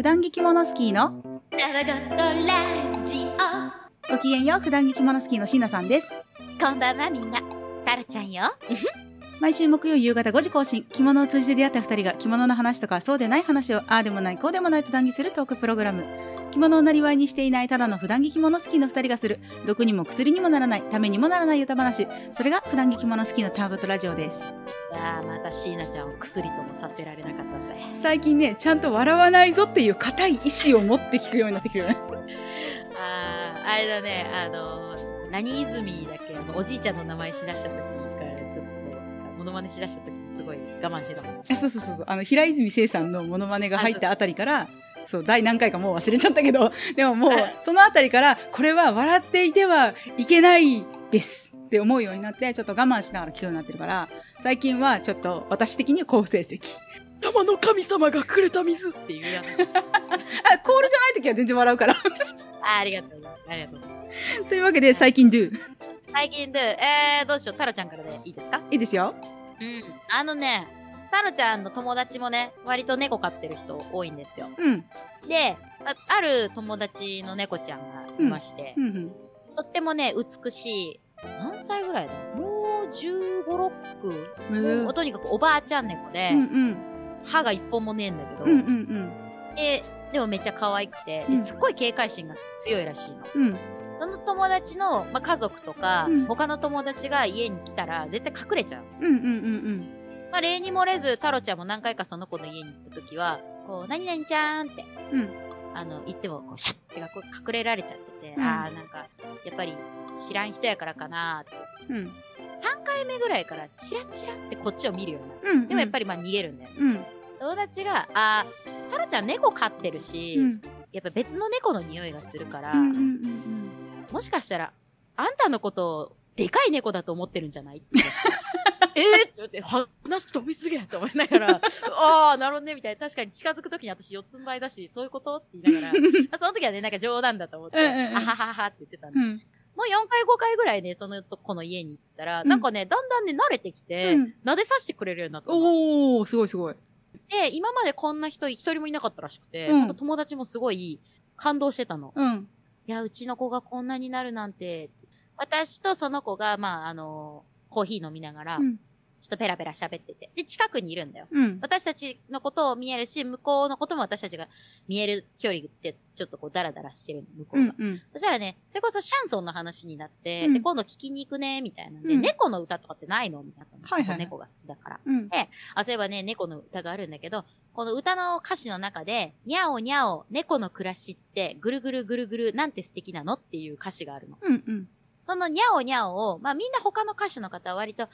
普段着着物スキーのナワゴットラジオ。ごきげんよう普段着着物スキーの椎名さんです。こんばんはみんな。タロちゃんよ。毎週木曜夕方5時更新。着物を通じて出会った2人が着物の話とかそうでない話をああでもないこうでもないと談義するトークプログラム着物をなりわいにしていないただの普段着着物好きの2人がする。毒にも薬にもならないためにもならない歌話それが普段着着物好きのターゴトラジオです。ああまた椎名ちゃんを薬ともさせられなかったぜ。最近ねちゃんと笑わないぞっていう固い意志を持って聞くようになってきてるよね。あああれだねあの何泉だっけあのおじいちゃんの名前しだした時からちょっとモノマネしだした時すごい我慢してたもんあそうそうそうそうあの平泉聖さんのモノマネが入ったあたりからそう第何回かもう忘れちゃったけど でももうそのあたりからこれは笑っていてはいけないですって思うようになってちょっと我慢しながら聞くようになってるから最近はちょっと私的には好成績。山の神様がくれた水っていうやつ。あコールじゃない時は全然笑うから。あありがとうございます。ありがとうございます。というわけで最近 do 最近でえー、どうしよう。タロちゃんからでいいですか？いいですよ。うん。あのねタロちゃんの友達もね割と猫飼ってる人多いんですよ。うん。であある友達の猫ちゃんがいまして、うん。うんとってもね美しい何歳ぐらいだ？もう1 5 6うんもうとにかくおばあちゃん猫で、うんうん。歯が一本もねえんだけど、うんうんででもめっちゃ可愛くて、すっごい警戒心が強いらしいの。うん。うんその友達の、まあ、家族とか、うん。他の友達が家に来たら絶対隠れちゃう。うんうんうんまあ、例に漏れず、太郎ちゃんも何回かその子の家に行った時は、こう、何々ちゃんって、うんあの、言っても、こう、シャッてこう隠れられちゃってて、うんああ、なんか、やっぱり知らん人やからかなって。うん3回目ぐらいからチラチラってこっちを見るようになる。うんでもやっぱりまあ逃げるんだよね。うん友達が、ああ、太郎ちゃん猫飼ってるし、うんやっぱ別の猫の匂いがするから、うんうんうんもしかしたら、あんたのことをでかい猫だと思ってるんじゃないって。えーって話飛びすぎやと思いながら、ああ、なるほどね、みたいな。確かに近づくときに私四つん這いだし、そういうことって言いながら、あその時はね、なんか冗談だと思って、あはははって言ってたんで、うん。もう4回5回ぐらいね、その子の家に。行ったら、うん。なんかね、だんだんね、慣れてきて、うん。撫でさせてくれるようになったの。おおすごいすごい。で、今までこんな人一人もいなかったらしくて、うん。友達もすごい感動してたの。うん。いや、うちの子がこんなになるなんて。私とその子が、まあ、あの、コーヒー飲みながら、うんちょっとペラペラ喋ってて。で、近くにいるんだよ。うん私たちのことを見えるし、向こうのことも私たちが見える距離って、ちょっとこう、ダラダラしてるの、向こうが。うんうんそしたらね、それこそシャンソンの話になって、うんで、今度聞きに行くね、みたいなんで、うん猫の歌とかってないの？みたいな。はいはいはい猫が好きだから。うんあ、そういえばね、猫の歌があるんだけど、この歌の歌詞の中で、にゃおにゃお、猫の暮らしって、ぐるぐるぐるぐる、なんて素敵なの？っていう歌詞があるの。うんうんそのにゃおにゃおを、まあみんな他の歌手の方は割と、に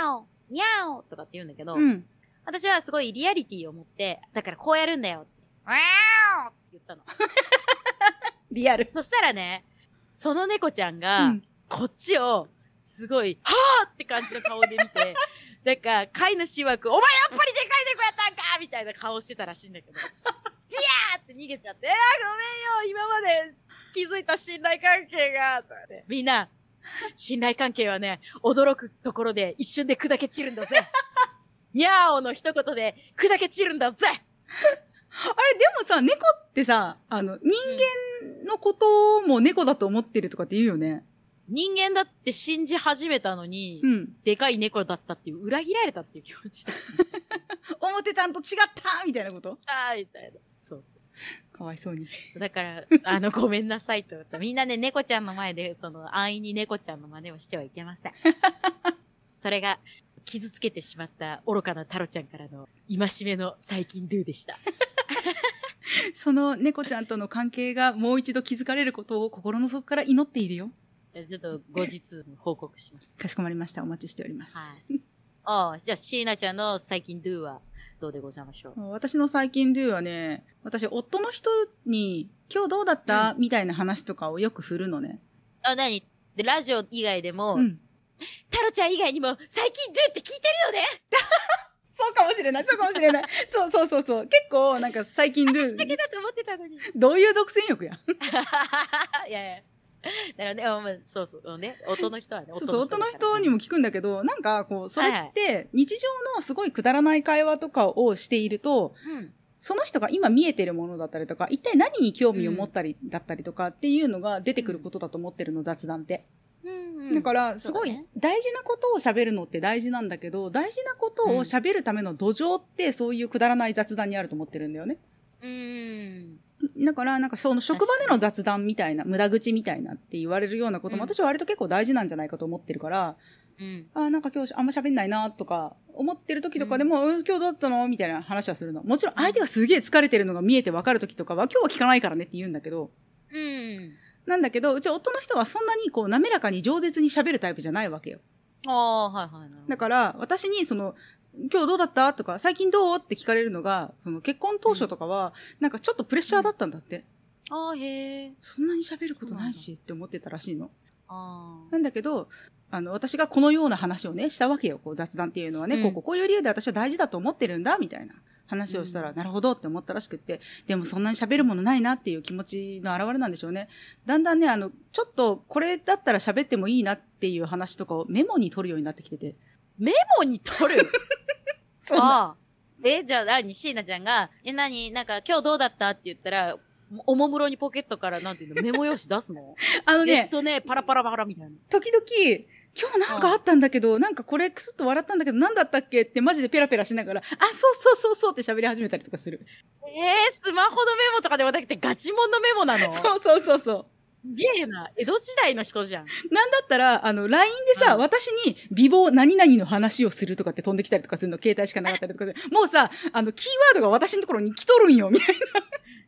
ゃお、にゃおとかって言うんだけど、うん。私はすごいリアリティを持って、だからこうやるんだよって、わーお！って言ったの。リアル。そしたらね、その猫ちゃんが、うん。こっちを、すごい、はぁって感じの顔で見て、なんか、飼い主曰く、お前やっぱりでかい猫やったんかみたいな顔してたらしいんだけど、ピヤーって逃げちゃって、あーごめんよ今まで気づいた信頼関係が、ねみんな、信頼関係はね、驚くところで一瞬で砕け散るんだぜ。にゃーおの一言で砕け散るんだぜあれでもさ猫ってさあの人間のことも猫だと思ってるとかって言うよね人間だって信じ始めたのに、うんでかい猫だったっていう、裏切られたっていう気持ちだ。思ってたんと違ったみたいなこと？あーみたいな。そうそかわいそうにう。だから、あの、ごめんなさいと思った。みんなね、猫ちゃんの前で、その、安易に猫ちゃんの真似をしてはいけません。それが、傷つけてしまった愚かなタロちゃんからの、戒めの最近ドゥでした。その猫ちゃんとの関係がもう一度気づかれることを心の底から祈っているよちょっと、後日、報告します。かしこまりましたお待ちしております、はい。ああ、じゃあ、椎名ちゃんの最近ドゥは、どうでございましょう？私の最近 do はね私夫の人に今日どうだった、みたいな話とかをよく振るのね。あ、なに？で、ラジオ以外でも、うんタロちゃん以外にも、最近ドゥって聞いてるよね。そうかもしれない。そうかもしれない。そうそうそうそう。結構なんか最近 do 私だけだと思ってたのに。いどういう独占欲や やいや。だからね、そうそう、ね、音の人はね、そうそう、夫の人にも。も聞くんだけど、なんかこう、それはいはいって、日常のすごいくだらない会話とかをしていると、うん。その人が今見えてるものだったりとか、一体何に興味を持ったりだったりとかっていうのが出てくることだと思ってるの、雑談って。うんだから、すごい大事なことを喋るのって大事なんだけど、大事なことを喋るための土壌ってそういうくだらない雑談にあると思ってるんだよね。うん。だから、なんかその職場での雑談みたいな、無駄口みたいなって言われるようなこともうん私は割と結構大事なんじゃないかと思ってるから、うん。あーなんか今日あんま喋んないなとか思ってる時とかでも、うん、今日どうだったのみたいな話はするの。もちろん相手がすげえ疲れてるのが見えてわかる時とかは、今日は聞かないからねって言うんだけど、うん。なんだけど、うち夫の人はそんなにこう滑らかに饒舌に喋るタイプじゃないわけよ。ああ、はいはい。だから、私にその、今日どうだった？とか、最近どう？って聞かれるのが、その結婚当初とかは、なんかちょっとプレッシャーだったんだって。ああ、へえ。そんなに喋ることないしって思ってたらしいの。ああ。なんだけど、あの、私がこのような話をね、したわけよ。こう雑談っていうのはね、うんこうこうこういう理由で私は大事だと思ってるんだ、みたいな話をしたら、うんなるほどって思ったらしくって、でもそんなに喋るものないなっていう気持ちの表れなんでしょうね。だんだんね、あの、ちょっとこれだったら喋ってもいいなっていう話とかをメモに取るようになってきてて。メモに取る？そんな。ああ。え、じゃあ何椎名ちゃんが、え、何？なんか今日どうだった？って言ったら、おもむろにポケットからなんていうの、メモ用紙出すの？あのね、えっとね、パラパラパラみたいな。時々、今日なんかあったんだけど、なんかこれクスッと笑ったんだけど、なんだったっけ？ってマジでペラペラしながら、あ、そうそうそうそうって喋り始めたりとかする。えー、スマホのメモとかではなくてガチモンのメモなの？そうそうそうそう。すげえな。江戸時代の人じゃん。なんだったら、あの、LINE でさ、うん私に美貌何々の話をするとかって飛んできたりとかするの、携帯しかなかったりとかで、もうさ、あの、キーワードが私のところに来とるんよ、みたい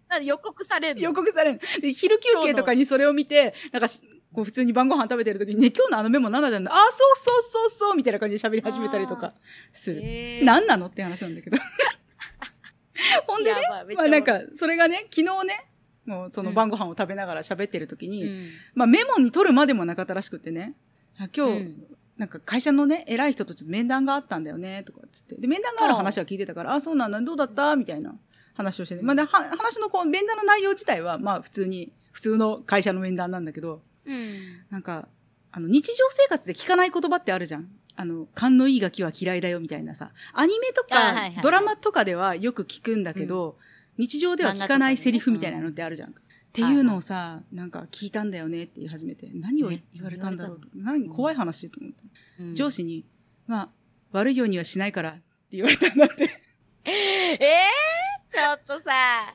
な予告されんなの？予告される。で、昼休憩とかにそれを見て、なんかし、こう普通に晩ご飯食べてる時にね、今日のあのメモ何だったんだ？あ、そうそうそうそうみたいな感じで喋り始めたりとかする。えー何なのって話なんだけど。ほんでね、やばいめっちゃまあなんか、それがね、昨日ね、もうその晩ご飯を食べながら喋ってる時に、うんまあメモに取るまでもなかったらしくってね、あ今日、うんなんか会社のね、偉い人とちょっと面談があったんだよね、とかっつって。で、面談がある話は聞いてたから、あ、そうなんだ、どうだった？みたいな話をしてて。まあ話のこう、面談の内容自体は、まあ普通に、普通の会社の面談なんだけど、うん。なんか、あの、日常生活で聞かない言葉ってあるじゃん。あの、勘のいいガキは嫌いだよ、みたいなさ。アニメとかドラマとかではよく聞くんだけど、日常では聞かないセリフみたいなのってあるじゃん。っていうのをさ、なんか聞いたんだよねって言い始めて、何をえ言われたんだろう言。何怖い話と思って。うん上司に、まあ、悪いようにはしないからって言われたんだって。え えー、ちょっとさ、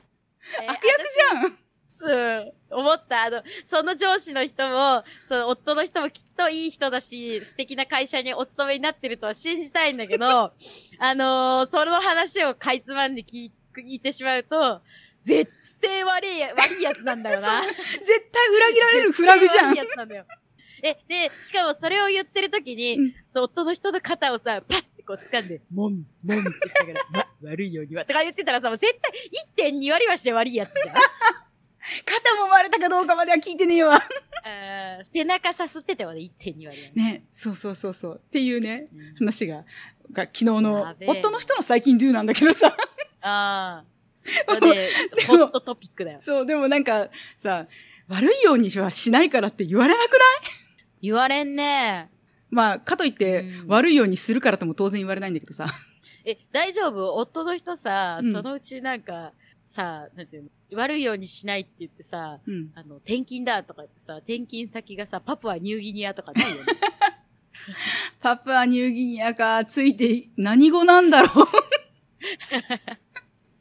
えー悪役じゃんうん、思った。あの、その上司の人も、その夫の人もきっといい人だし、素敵な会社にお勤めになってるとは信じたいんだけど、あのーその話をかいつまんで聞い聞いてしまうと、絶対悪いや、悪いやつなんだよな。絶対裏切られるフラグじゃん悪いやつなんだよ。え、で、しかもそれを言ってる時に、うんそう、夫の人の肩をさ、パッてこう掴んで、もん、もんってしながら、ま、悪いようには、とか言ってたらさ、もう絶対1.2割はして悪いやつじゃん。肩も割れたかどうかまでは聞いてねえわ。あー背中さすっててもね、1.2割はね。ね、そうそうそうそう。っていうね、うん話が、が昨日の夫の人の最近ドゥなんだけどさ。ああ。で、ホットトピックだよ。そう、でもなんかさ、悪いようにはしないからって言われなくない？言われんね。まあ、かといって、うん悪いようにするからとも当然言われないんだけどさ。え、大丈夫？夫の人さ、うんそのうちなんか、さ、なんていうの？悪いようにしないって言ってさ、うん。あの、転勤だとか言ってさ、転勤先がさ、パプアニューギニアとかないよね？パプアニューギニアか、ついて、何語なんだろう？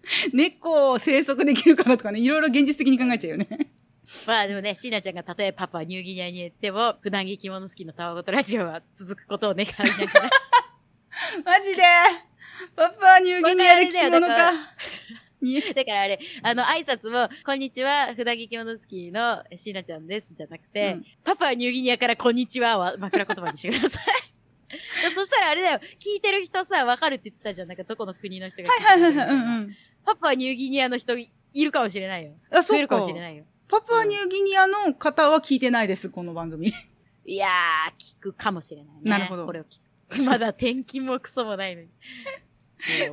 猫を生息できるかなとかね、いろいろ現実的に考えちゃうよね。まあでもね、椎名ちゃんが例えばパプアニューギニアに行っても、普段着着物好きのたわごとラジオは続くことを願いながら。マジで？パプアニューギニアで着物か。にだからあれ、あの、挨拶も、こんにちは、普段着着物好きの椎名ちゃんです、じゃなくて、うんパパはニューギニアからこんにちはは枕言葉にしてください。そしたらあれだよ、聞いてる人さ、わかるって言ってたじゃん。なんかどこの国の人がはいはい。はいはい。うんうん。パパはニューギニアの人いるかもしれないよ。あ、そうか増えるかもしれないよ。パプアニューギニアの方は聞いてないです、この番組。いやー、聞くかもしれないね。なるほどこれを聞く。まだ転勤もクソもないのに。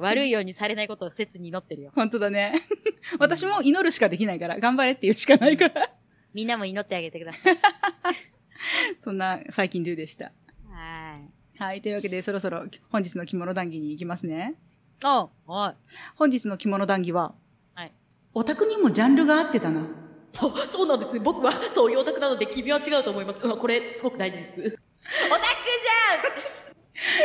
悪いようにされないことを切に祈ってるよ。本当だね。私も祈るしかできないから、頑張れって言うしかないから。みんなも祈ってあげてください。そんな最近ドゥでした？はーい。はい。というわけで、そろそろ本日の着物談義に行きますね。あ、はい。本日の着物談義は、はい。オタクにもジャンルがあってたな。あそうなんです。僕はそういうオタクなので君は違うと思います。これすごく大事です。オタク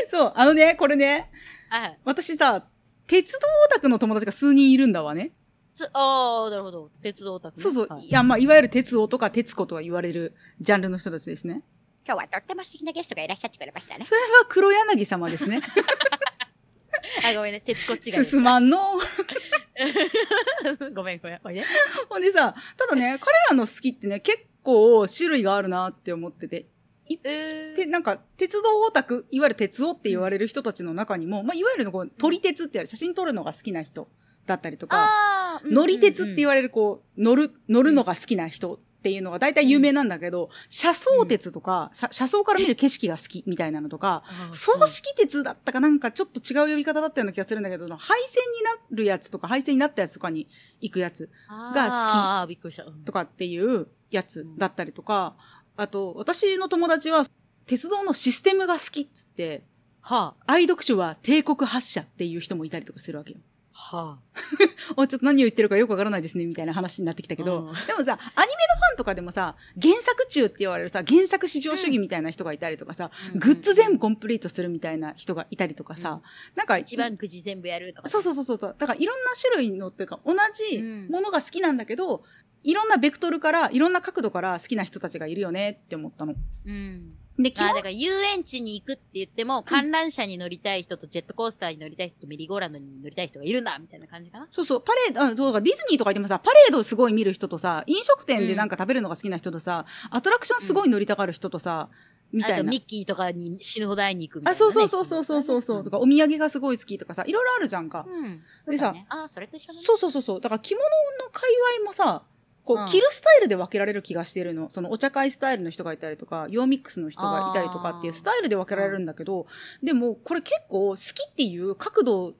じそう、あのね、これね、ゃんはい。私さ、鉄道オタクの友達が数人いるんだわね。つああ、なるほど。鉄道オタクね、そうそう。はいいや、まあ、いわゆる鉄オとか鉄子とは言われるジャンルの人たちですね。今日はとっても素敵なゲストがいらっしゃってくれましたね。それは黒柳様ですね。あ、ごめんね。鉄子違いです。進まんの。ごめんごめん。おいで。ほんでさ、ただね、彼らの好きってね、結構種類があるなって思ってて。えで、なんか、鉄道オタク、いわゆる鉄オって言われる人たちの中にも、まあ、いわゆるのこう、撮り鉄ってやる、写真撮るのが好きな人だったりとか、あー乗り鉄って言わわれる、こう、乗る、乗るのが好きな人っていうのが大体有名なんだけど、車窓鉄とか、さ車窓から見る景色が好きみたいなのとか、葬式鉄だったかなんかちょっと違う呼び方だったような気がするんだけど、廃線になるやつとか、廃線になったやつとかに行くやつが好きとかっていうやつだったりとか、あと、私の友達は、鉄道のシステムが好きっつって、は愛読書は帝国発車っていう人もいたりとかするわけよ。あ。はお、ちょっと何を言ってるかよくわからないですね、みたいな話になってきたけど、うんでもさ、アニメのファンとかでもさ、原作中って言われるさ、原作至上主義みたいな人がいたりとかさ、うんグッズ全部コンプリートするみたいな人がいたりとかさ、なんか、一番くじ全部やるとか。そうそうそうそう。だからいろんな種類のっていうか、同じうんものが好きなんだけど、いろんなベクトルから、いろんな角度から好きな人たちがいるよねって思ったの。うん。で、基あ、本だから遊園地に行くって言っても、観覧車に乗りたい人とジェットコースターに乗りたい人とメリーゴーランドに乗りたい人がいるんだみたいな感じかな。そうそう、パレード、あ、そうか、ディズニーとかでもさ、パレードをすごい見る人とさ、飲食店でなんか食べるのが好きな人とさ、アトラクションすごい乗りたがる人とさ、みたいなあとミ。ッキーとかに死ぬほど会いに行くみたいあ、な、ね。そうそうそうそうそうそうそう、とか、お土産がすごい好きとかさ、いろいろあるじゃんか。うん。でさねあ、それと一緒だね。そうそうそうそう。だから着物の界隈もさ、こう、うん。着るスタイルで分けられる気がしてるの。そのお茶会スタイルの人がいたりとか、ヨーミックスの人がいたりとかっていうスタイルで分けられるんだけど、でもこれ結構好きっていう角度、好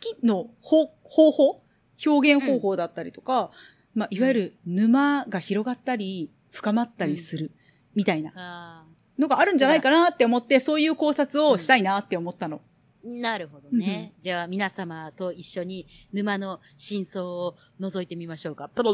きの方方法表現方法だったりとか、まあ、いわゆる沼が広がったり、深まったりする、みたいなあのがあるんじゃないかなって思って、そういう考察をしたいなって思ったの。ーなるほどね。じゃあ皆様と一緒に沼の真相を覗いてみましょうか。ま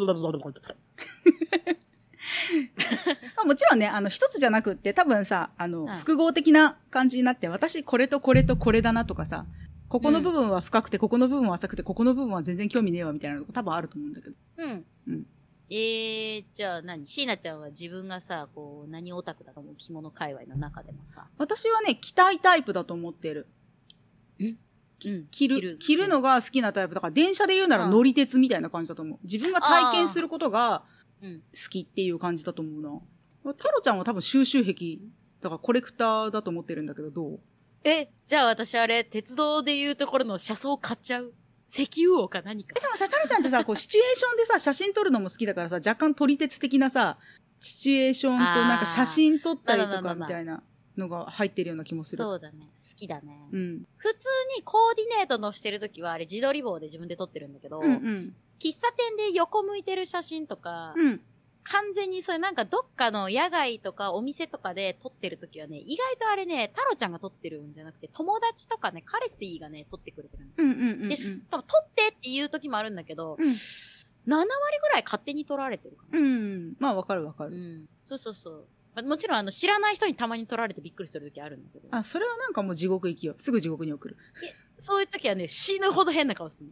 あ、もちろんね、あの、一つじゃなくって、多分さ、あの、うん複合的な感じになって、私、これとこれとこれだなとかさ、ここの部分は深くて、ここの部分は浅くて、ここの部分は全然興味ねえわ、みたいなのが多分あると思うんだけど。うん。うんえー、じゃあ何？椎名ちゃんは自分がさ、こう、何オタクだと思う？着物界隈の中でもさ。私はね、着たいタイプだと思ってる。うん。着る、着るのが好きなタイプだから、電車で言うならうん乗り鉄みたいな感じだと思う。自分が体験することがうん。好きっていう感じだと思うな。太郎ちゃんは多分収集癖、だからコレクターだと思ってるんだけど、どう？え、じゃあ私あれ、鉄道でいうところの車窓買っちゃう？石油王か何か？え。でもさ、タロちゃんってさ、こう、シチュエーションでさ、写真撮るのも好きだからさ、若干撮り鉄的なさ、シチュエーションとなんか写真撮ったりとかみたいなのが入ってるような気もする。そうだね。好きだね。うん。普通にコーディネートのしてるときはあれ自撮り棒で自分で撮ってるんだけど、うんうん。喫茶店で横向いてる写真とか、うん。完全にそれなんかどっかの野外とかお店とかで撮ってるときはね、意外とあれね、太郎ちゃんが撮ってるんじゃなくて、友達とかね、彼氏がね、撮ってくれてるんうんうんうん。で、多分撮ってっていう時もあるんだけど、うん7割ぐらい勝手に撮られてるかな。うん。まあ、わかるわかる。うん。そうそうそう。まあもちろんあの知らない人にたまに撮られてびっくりする時あるんだけど、あ、それはなんかもう地獄行きよ。すぐ地獄に送る。そういう時はね、死ぬほど変な顔する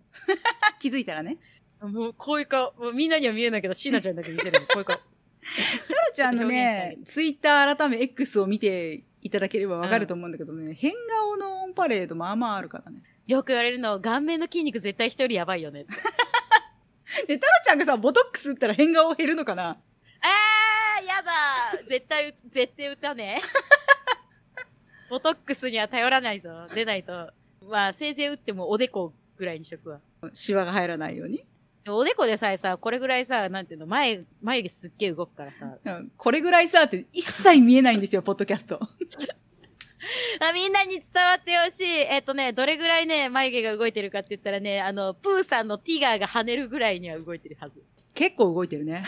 あ、気づいたらね。の。もうこういう顔、もうみんなには見えないけど、椎名ちゃんだけ見せるの。こういう顔。タロちゃんのね、ツイッター改め X を見ていただければわかると思うんだけどね、変顔のオンパレードまあまああるからね。よく言われるの、顔面の筋肉絶対人よりやばいよねって。で、タロちゃんがさ、ボトックス打ったら変顔減るのかなだ絶対う、絶対歌ね。ボトックスには頼らないぞ。出ないと。まあ、せいぜい打ってもおでこぐらいにしとくわ。シワが入らないように？おでこでさえさ、これぐらいさ、なんていうの、前、眉毛すっげえ動くからさ。うんこれぐらいさ、って一切見えないんですよ、ポッドキャスト。あみんなに伝わってほしい。えっとね、どれぐらいね、眉毛が動いてるかって言ったらね、あの、プーさんのティガーが跳ねるぐらいには動いてるはず。結構動いてるね。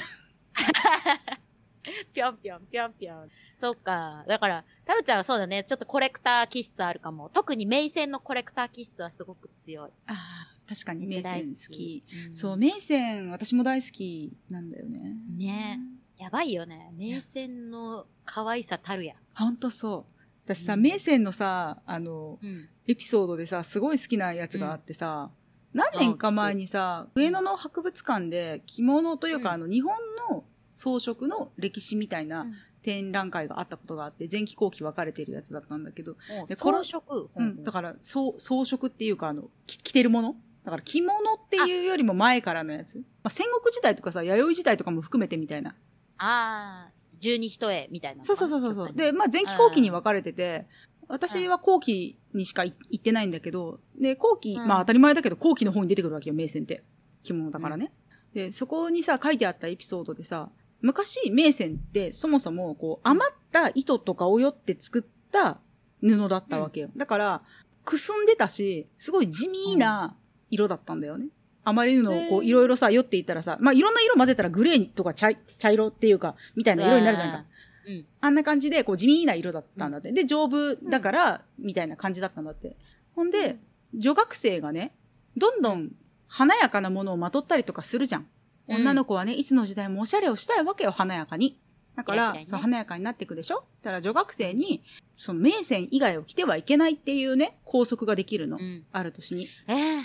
ぴょんぴょんぴょんぴょん。そっか。だから、タロちゃんはそうだね。ちょっとコレクター気質あるかも。特にメイセンのコレクター気質はすごく強い。ああ、確かに名大線好き。。うんそう、名線、私も大好きなんだよね。ねやばいよね。メイセンの可愛さたるや。ほんとそう。私さ、うん名線のさ、あの、うん。エピソードでさ、すごい好きなやつがあってさ、何年か前にさ、上野の博物館で着物というか、うんあの、日本の装飾の歴史みたいなうん展覧会があったことがあって、前期後期分かれてるやつだったんだけど、装飾？うん、だから、そう、装飾っていうか、あの、き着てるもの？だから着物っていうよりも前からのやつ。まあ、戦国時代とかさ、弥生時代とかも含めてみたいな。ああ、十二一重みたいな。そうそうそうそうで、まあ前期後期に分かれてて、私は後期にしかい行ってないんだけど、で、後期、うんまあ当たり前だけど後期の方に出てくるわけよ、名線って。着物だからね。で、そこにさ、書いてあったエピソードでさ、昔、名線ってそもそも、こう、余った糸とかをよって作った布だったわけよ。だから、くすんでたし、すごい地味な色だったんだよね。余り布をこう、いろいろさ、よっていったらさ、まあいろんな色混ぜたらグレーとか茶い茶色っていうか、みたいな色になるじゃんか。うん。あんな感じで、こう、地味な色だったんだって。で、丈夫だから、みたいな感じだったんだって。ほんで、女学生がね、どんどん華やかなものをまとったりとかするじゃん。うん女の子はね、いつの時代もおしゃれをしたいわけよ、華やかに。だから、ねそう華やかになっていくでしょ？たら女学生に、その名線以外を着てはいけないっていうね、拘束ができるの。うん。ある年に。ええ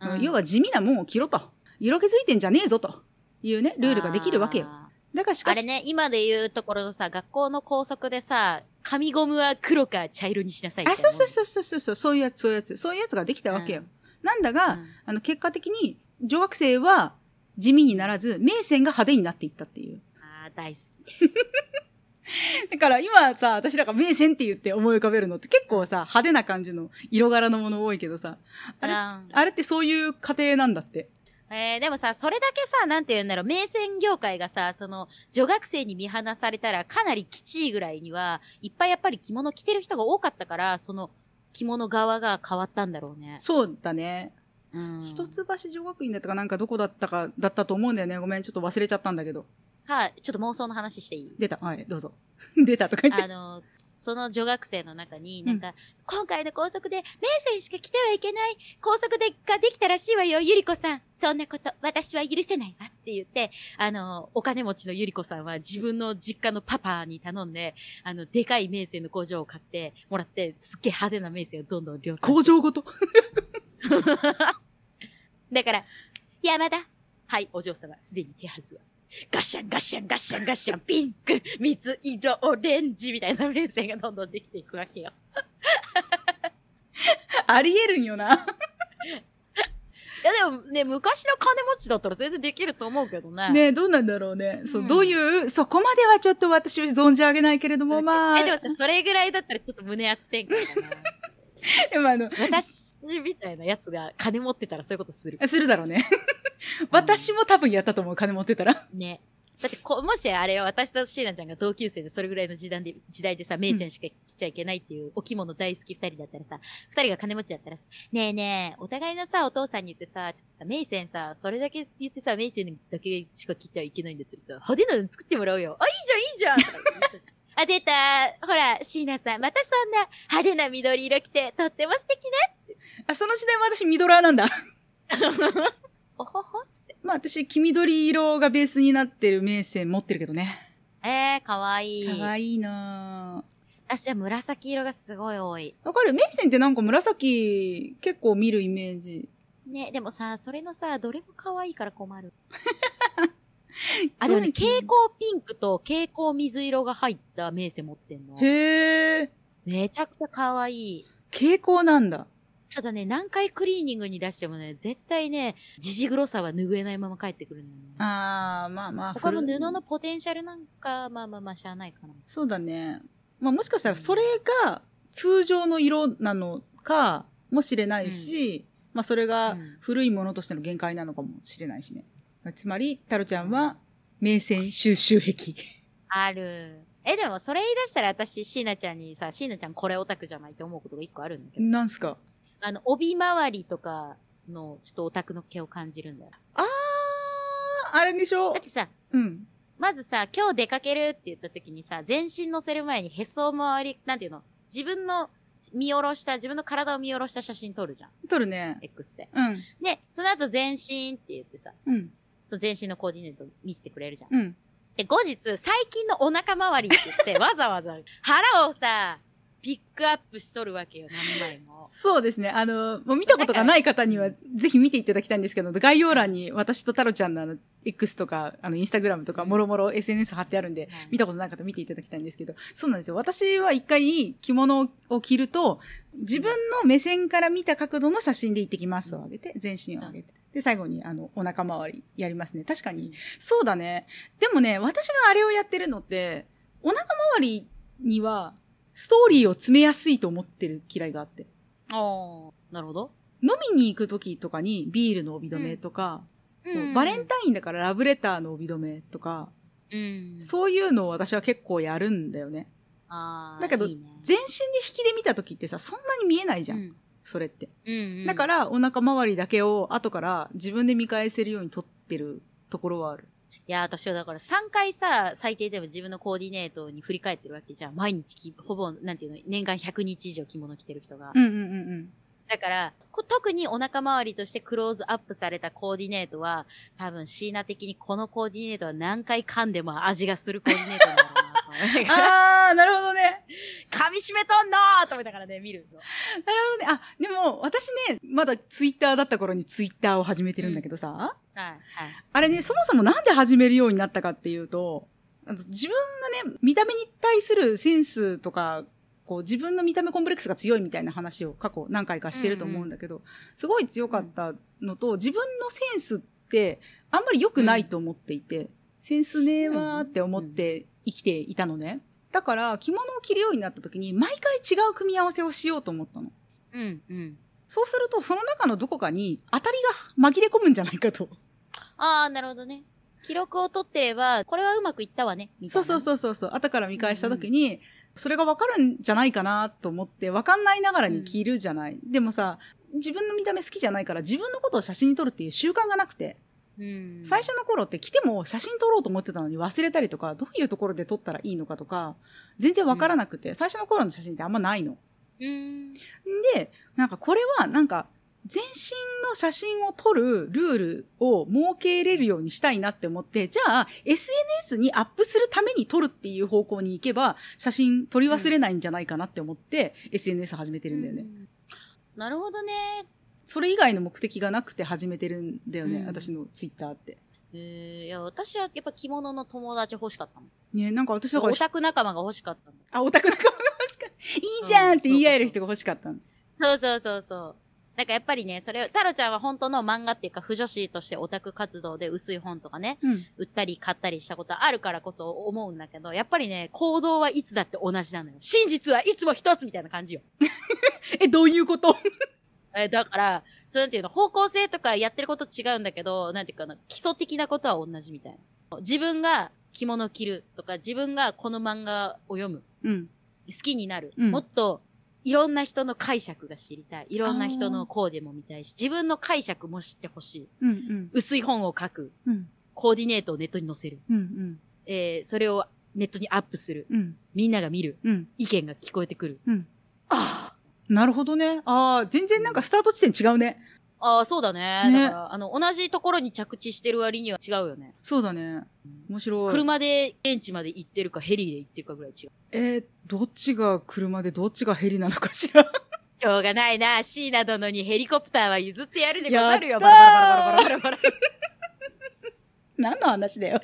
うん要は地味なもんを着ろと。色気づいてんじゃねえぞと。いうね、ルールができるわけよ。あだからしかし、ーあれね、今で言うところのさ、学校の校則でさ、紙ゴムは黒か茶色にしなさいあ、そうそううそうそうそうそう、そういうやつ、そういうやつ、そういうやつができたわけよ。なんだが、んあの、結果的に、女学生は地味にならず、名線が派手になっていったっていう。あー大好き。だから今さ、私らが名線って言って思い浮かべるのって結構さ、派手な感じの色柄のもの多いけどさ、あれ、うんあれってそういう過程なんだって？えー、でもさ、それだけさ、なんて言うんだろう、名船業界がさ、その、女学生に見放されたらかなりきちいぐらいには、いっぱいやっぱり着物着てる人が多かったから、その、着物側が変わったんだろうね。そうだね。うん。一橋女学院だったかなんかどこだったかだったと思うんだよね。ごめん、ちょっと忘れちゃったんだけど。か、ちょっと妄想の話していい？出た。はい、どうぞ。出たとか言って。あの、その女学生の中に、うんなんか、今回の校則で、名船しか着てはいけない校則でができたらしいわよ、ゆりこさん。そんなこと、私は許せないわって言って、あの、お金持ちのゆりこさんは自分の実家のパパに頼んで、あの、でかい名船の工場を買ってもらって、すっげえ派手な名船をどんどん量産工場ごと？だから、山田。はい、お嬢様、すでに手はずは。ガッシャン、ガッシャン、ガッシャン、ガッシャン、ピンク、水色、オレンジみたいな名線がどんどんできていくわけよ。ありえるんよな。いやでもね、昔の金持ちだったら全然できると思うけどね。ねえどうなんだろうね。そう、うんどういう、そこまではちょっと私を存じ上げないけれども、まあ。え、でもさ、それぐらいだったらちょっと胸熱展開かな。でもあの、私みたいなやつが金持ってたらそういうことする。するだろうね。私も多分やったと思う、金持ってたら。ね。だってこ、もしあれは私と椎名ちゃんが同級生でそれぐらいの時代で、時代でさ、名線しか着ちゃいけないっていうお着物大好き二人だったらさ、二人が金持ちだったらさ、ねえねえ、お互いのさ、お父さんに言ってさ、ちょっとさ、名線さ、それだけ言ってさ、名線だけしか着てはいけないんだったらさ、派手なの作ってもらおうよ。あ、いいじゃん、いいじゃんあ、出た。ほら、椎名さん、またそんな派手な緑色着て、とっても素敵あ、その時代は私ミドラーなんだ。な。おほほ。まあ私、黄緑色がベースになってる名線持ってるけどね。えー、かわいい。かわいいなぁ。私は紫色がすごい多い。わかる？名線ってなんか紫結構見るイメージ。ね、でもさ、それのさ、どれも可愛いから困る。あ、でもね、蛍光ピンクと蛍光水色が入ったメーセ持ってんの。へえ。めちゃくちゃ可愛い。傾向なんだ。ただね、何回クリーニングに出してもね、絶対ね、ジジグロさは拭えないまま帰ってくるのよね。あー、まあまあ。他の布のポテンシャルなんか、まあまあまあ、しゃあないかな。そうだね。まあもしかしたらそれが通常の色なのかもしれないし、まあそれがうん古いものとしての限界なのかもしれないしね。まあつまり、タロちゃんは名線収集癖。ある。え、でもそれ言い出したら私、椎名ちゃんにさ、椎名ちゃんこれオタクじゃないって思うことが一個あるんだけど。なんすか？あの、帯周りとかの、ちょっとオタクの毛を感じるんだよ。あー、あれでしょ？だってさ、うん。まずさ、今日出かけるって言った時にさ、全身乗せる前にへそ周り、なんていうの？自分の見下ろした、自分の体を見下ろした写真撮るじゃん。撮るね。X で。うん。で、その後全身って言ってさ、うん。その全身のコーディネート見せてくれるじゃん。うん。で、後日、最近のお腹周りって言って、わざわざ腹をさ、ピックアップしとるわけよ、何枚も。そうですね。あの、もう見たことがない方には、ぜひ見ていただきたいんですけど、概要欄に私と太郎ちゃんのあの、X とか、あの、インスタグラムとか、うんもろもろ SNS 貼ってあるんで、はい見たことない方見ていただきたいんですけど、そうなんですよ。私は一回着物を着ると、自分の目線から見た角度の写真で行ってきますを上げて、全身を上げて。で、最後に、あの、お腹周りやりますね。確かに。そうだね。でもね、私があれをやってるのって、お腹周りには、ストーリーを詰めやすいと思ってる嫌いがあって。おー、なるほど。飲みに行く時とかにビールの帯留めとか、うんバレンタインだからラブレターの帯留めとか、うん。そういうのを私は結構やるんだよね。あーだけどいいね全身で引きで見た時ってさ、そんなに見えないじゃん。うんそれって。うんうんだからお腹周りだけを後から自分で見返せるように撮ってるところはある。いや、私はだから3回さ、最低でも自分のコーディネートに振り返ってるわけじゃん。毎日き、ほぼ、なんていうの、年間100日以上着物着てる人が。うんうんうんうん。だから、こ特にお腹周りとしてクローズアップされたコーディネートは、多分シーナ的にこのコーディネートは何回噛んでも味がするコーディネートなんだろうな。あー、なるほどね。噛み締めとんのーと思いながらね、見るの。なるほどね。あ、でも私ね、まだツイッターだった頃にツイッターを始めてるんだけどさ、はい、はい。あれね、そもそもなんで始めるようになったかっていうと、自分がね、見た目に対するセンスとか、こう自分の見た目コンプレックスが強いみたいな話を過去何回かしてると思うんだけど、すごい強かったのと、自分のセンスってあんまり良くないと思っていて、センスねえわーって思って生きていたのね。だから着物を着るようになった時に毎回違う組み合わせをしようと思ったの。うん、うん。そうするとその中のどこかに当たりが紛れ込むんじゃないかと。あー、なるほどね。記録を取ってれば、これはうまくいったわね、みたいうな。そそうそうそうそう。後から見返した時に、それがわかるんじゃないかなと思って、わかんないながらに着るじゃない。でもさ、自分の見た目好きじゃないから自分のことを写真に撮るっていう習慣がなくて、うん。最初の頃って来ても写真撮ろうと思ってたのに忘れたりとか、どういうところで撮ったらいいのかとか、全然わからなくて、最初の頃の写真ってあんまないの。うん。で、なんかこれはなんか、全身の写真を撮るルールを設けれるようにしたいなって思って、じゃあ SNS にアップするために撮るっていう方向に行けば、写真撮り忘れないんじゃないかなって思って、SNS 始めてるんだよね。うんなるほどね。それ以外の目的がなくて始めてるんだよね、うん私のツイッターって。えー、いや、私はやっぱ着物の友達欲しかったもん。ねなんか私だからオ、タク仲間が欲しかったの。あ、オタク仲間が欲しかった。いいじゃんって言い合える人が欲しかったの。そうそうそうそう。なんかやっぱりね、それを、タロちゃんは本当の漫画っていうか、不女子としてオタク活動で薄い本とかね、うん。売ったり買ったりしたことあるからこそ思うんだけど、やっぱりね、行動はいつだって同じなのよ。真実はいつも一つみたいな感じよ。え、どういうこと？えーだから、そうなんていうの、方向性とかやってること違うんだけど、なんていうかな、基礎的なことは同じみたいな。自分が着物を着るとか、自分がこの漫画を読む。うん。好きになる。うんもっと、いろんな人の解釈が知りたい。いろんな人のコーデも見たいし、自分の解釈も知ってほしい。うんうん。薄い本を書く。うん。コーディネートをネットに載せる。うんうん。えー、それをネットにアップする。うん。みんなが見る。うん。意見が聞こえてくる。うん。あなるほどね。ああ、全然なんかスタート地点違うね。あ、ああ、そうだね。ねだから、あの、同じところに着地してる割には違うよね。そうだね。面白い。車で現地まで行ってるか、ヘリで行ってるかぐらい違う。えー、どっちが車でどっちがヘリなのかしら？しょうがないな。シーナ殿にヘリコプターは譲ってやるでござるよ。バーラバラバラバラバラバラ。何の話だよ。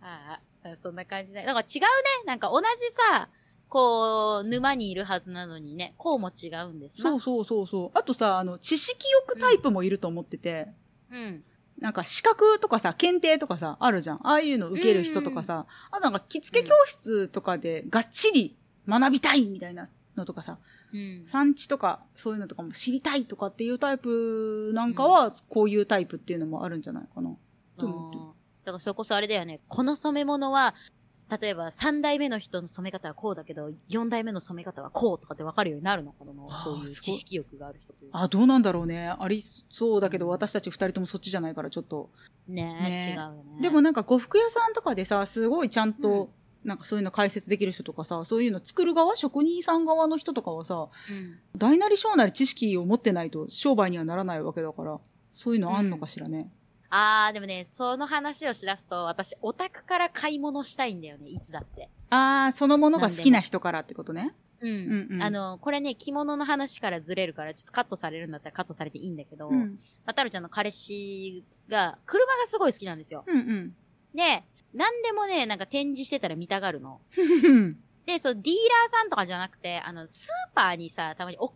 ああ、そんな感じだ。だから違うね。なんか同じさ、こう、沼にいるはずなのにね、こうも違うんですなそうそうそうそう。あとさ、あの、知識欲タイプもいると思ってて、うん。なんか資格とかさ、検定とかさ、あるじゃん。ああいうの受ける人とかさ、あとなんか着付け教室とかでがっちり学びたいみたいなのとかさ、うん。産地とかそういうのとかも知りたいとかっていうタイプなんかは、こういうタイプっていうのもあるんじゃないかな。と思ってだからそれこそあれだよね。この染め物は例えば3代目の人の染め方はこうだけど、4代目の染め方はこうとかって分かるようになるのかなそういう知識欲がある人というか。あ、どうなんだろうね。ありそうだけど、私たち二人ともそっちじゃないから、ちょっと。ねね違うよね。でもなんか呉服屋さんとかでさ、すごいちゃんうんと、なんかそういうの解説できる人とかさ、そういうの作る側、職人さん側の人とかはさ、うん、大なり小なり知識を持ってないと商売にはならないわけだから、そういうのあんのかしらね。あー、でもね、その話をしだすと、私、オタクから買い物したいんだよね、いつだって。ああ、そのものが好きな人からってことね。うん。うんうんあの、これね、着物の話からずれるから、ちょっとカットされるんだったらカットされていいんだけど、うん。まあ、タロちゃんの彼氏が、車がすごい好きなんですよ。うんうん。で、なんでもね、なんか展示してたら見たがるの。うん。で、そう、ディーラーさんとかじゃなくて、あの、スーパーにさ、たまにお大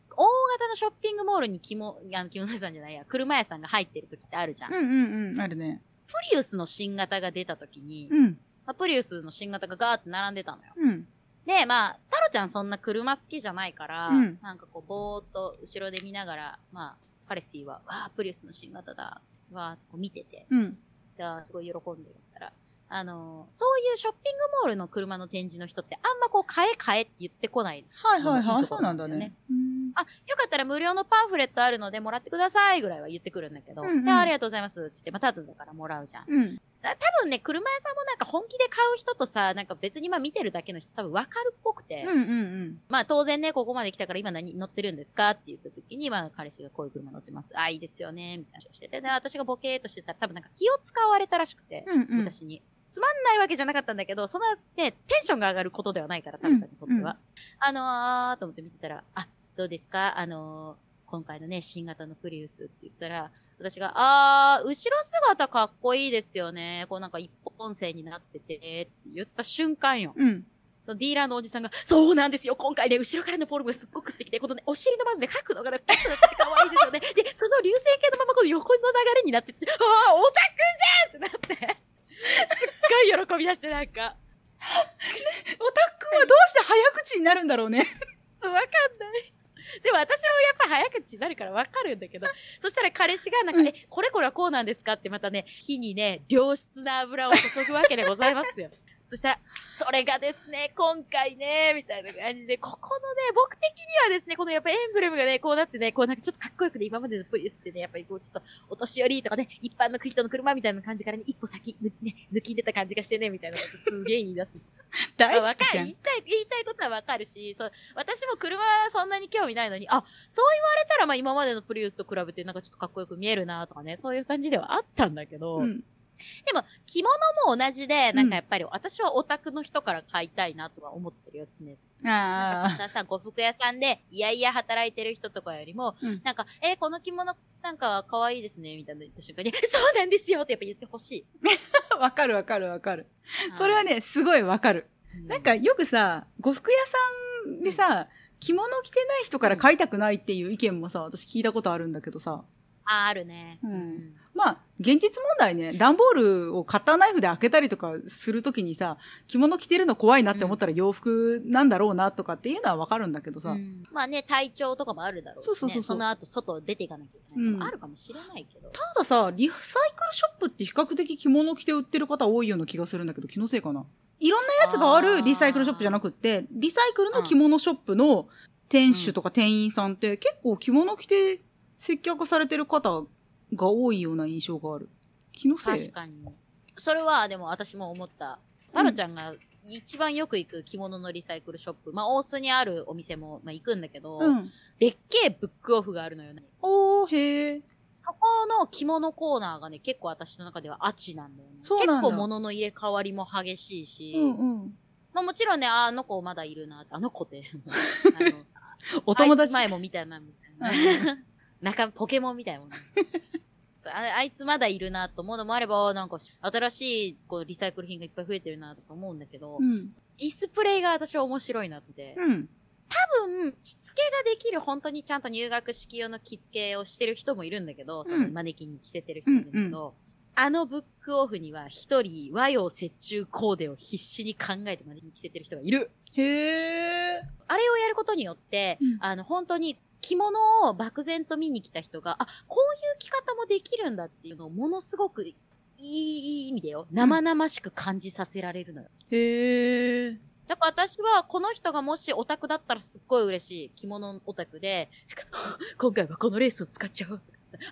型のショッピングモールに着物、あの着物屋さんじゃないや、車屋さんが入ってる時ってあるじゃん。うんうんうん。あるね。プリウスの新型が出た時に、うん。まあ、プリウスの新型がガーって並んでたのよ。うん。で、まあ、タロちゃんそんな車好きじゃないから、うんなんかこう、ぼーっと後ろで見ながら、まあ、彼氏は、わあ、プリウスの新型だ、わーってこう見てて、うん。であーすごい喜んでるったら、あのーそういうショッピングモールの車の展示の人ってあんまこう、買え買えって言ってこない。はいはいはいい。そうなんだねあ、よかったら無料のパンフレットあるのでもらってくださいぐらいは言ってくるんだけど、うんうんでありがとうございますって言って、まあ、ただだからもらうじゃん。うん。だ多分ね、車屋さんもなんか本気で買う人とさ、なんか別にまあ見てるだけの人多分わかるっぽくて、うんうんうん。まあ当然ね、ここまで来たから今何乗ってるんですかって言った時に、まあ彼氏がこういう車乗ってます。あ、いいですよね、みたいな話をしてて、で、私がボケーっとしてたら多分なんか気を使われたらしくて、うんうん。私に。つまんないわけじゃなかったんだけど、そんなね、テンションが上がることではないから、タロちゃんにとっては。うんうんあのーと思って見てたら、あ、どうですか？あのー、今回のね、新型のプリウスって言ったら、私が、あー、後ろ姿かっこいいですよね。こうなんか一本線になってて、って言った瞬間よ。うん。そのディーラーのおじさんが、そうなんですよ今回ね、後ろからのフォルムがすっごく素敵で、このね、お尻のまずね、角度がね、ピッとなってて可愛いですよね。で、その流線形のままこの横の流れになってて、ああ、オタクじゃんってなって、すっごい喜び出してなんか、オタクはどうして早口になるんだろうね。わかんない。でも私もやっぱ早口になるからわかるんだけど、そしたら彼氏がなんか、うんえ、これこれはこうなんですかってまたね、火にね、良質な油を注ぐわけでございますよ。そしたら、それがですね、今回ね、みたいな感じで、ここのね、僕的にはですね、このやっぱエンブレムがね、こうなってね、こうなんかちょっとかっこよくて、今までのプリウスってね、やっぱりこうちょっと、お年寄りとかね、一般の人の車みたいな感じからね、一歩先、ぬね、抜きんでた感じがしてね、みたいなことすげえ言い出す。大。好きじゃん言い。たい、言いたいことはわかるし、そう、私も車はそんなに興味ないのに、あ、そう言われたら、まあ今までのプリウスと比べてなんかちょっとかっこよく見えるなとかね、そういう感じではあったんだけど、うん。でも、着物も同じで、なんかやっぱり私はオタクの人から買いたいなとは思ってるよ、常々。なんかそんあなさ、呉服屋さんで、いやいや働いてる人とかよりも、うんなんか、えーこの着物なんか可愛いですね、みたいな言った瞬間に、そうなんですよってやっぱ言ってほしい。あ。わかるわかるわかる。それはね、すごいわかる。うん、なんかよくさ、呉服屋さんでさ、着物着てない人から買いたくないっていう意見もさ、私聞いたことあるんだけどさ。あ、あるね。うん。まあ、現実問題ね、段ボールをカッターナイフで開けたりとかするときにさ、着物着てるの怖いなって思ったら洋服なんだろうなとかっていうのはわかるんだけどさ。うん。まあね、体調とかもあるだろうし、ね。そうそうそうその後、外出ていかなきゃいけない。うん。あるかもしれないけど。たださ、リサイクルショップって比較的着物着て売ってる方多いような気がするんだけど、気のせいかな。いろんなやつがあるリサイクルショップじゃなくって、リサイクルの着物ショップの店主とか店員さんって結構着物着て接客されてる方が多いような印象がある。気のせい？確かに。それは、でも私も思った。タロちゃんが一番よく行く着物のリサイクルショップ。まあ、大須にあるお店も、まあ、行くんだけど、うん。でっけえブックオフがあるのよね。おー、へー。そこの着物コーナーがね、結構私の中ではアチなんだよね。そうなんだ結構物の入れ替わりも激しいし、うんうん。まあもちろんね、ああの子まだいるなあの子って、お友達。前も見たな、みたいな。中、ポケモンみたいなもん ああいつまだいるなと思うのもあれば、なんか新しいこうリサイクル品がいっぱい増えてるなとか思うんだけど、うん。ディスプレイが私は面白いなって。うん。多分、着付けができる本当にちゃんと入学式用の着付けをしてる人もいるんだけど、そのマネキンに着せてる人もいるんだけど、あのブックオフには一人和洋折衷コーデを必死に考えてマネキンに着せてる人がいる。へー。あれをやることによって、うんあの、本当に着物を漠然と見に来た人が、あ、こういう着方もできるんだっていうのをものすごくいい、意味でよ。生々しく感じさせられるのよ。へえ。だから私は、この人がもしオタクだったらすっごい嬉しい。着物オタクで、今回はこのレースを使っちゃおう。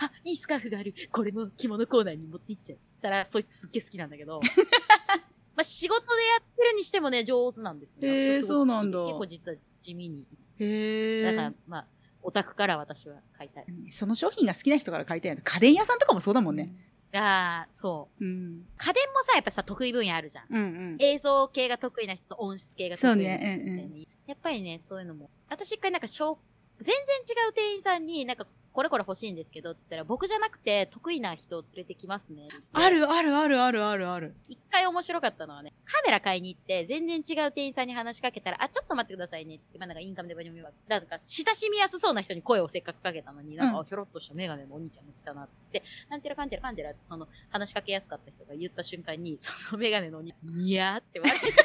あ、いいスカーフがある。これも着物コーナーに持っていっちゃう。たら、そいつすっげえ好きなんだけど。まあ仕事でやってるにしてもね、上手なんですよ、ね。そうなんだ結構実は地味に。へえ。だから、まあ、オタクから私は買いたい。その商品が好きな人から買いたい。家電屋さんとかもそうだもんね。ああ、そう。うん。家電もさ、やっぱさ、得意分野あるじゃん。うんうん。映像系が得意な人と音質系が得意な人そうねうんうんやっぱりね、そういうのも。私一回なんか、しょう全然違う店員さんになんか、これこれ欲しいんですけど、つったら、僕じゃなくて得意な人を連れてきますね。あるあるあるあるあるある。一回面白かったのはね、カメラ買いに行って、全然違う店員さんに話しかけたら、あ、ちょっと待ってくださいね、つって、まあ、なんかインカムでバニョミは、なんか、親しみやすそうな人に声をせっかくかけたのに、なんか、うんあひょろっとしたメガネのお兄ちゃんが来たなって、なんてらかんてらかんてらって、その、話しかけやすかった人が言った瞬間に、そのメガネのお兄ちゃん、にやーって笑い出した。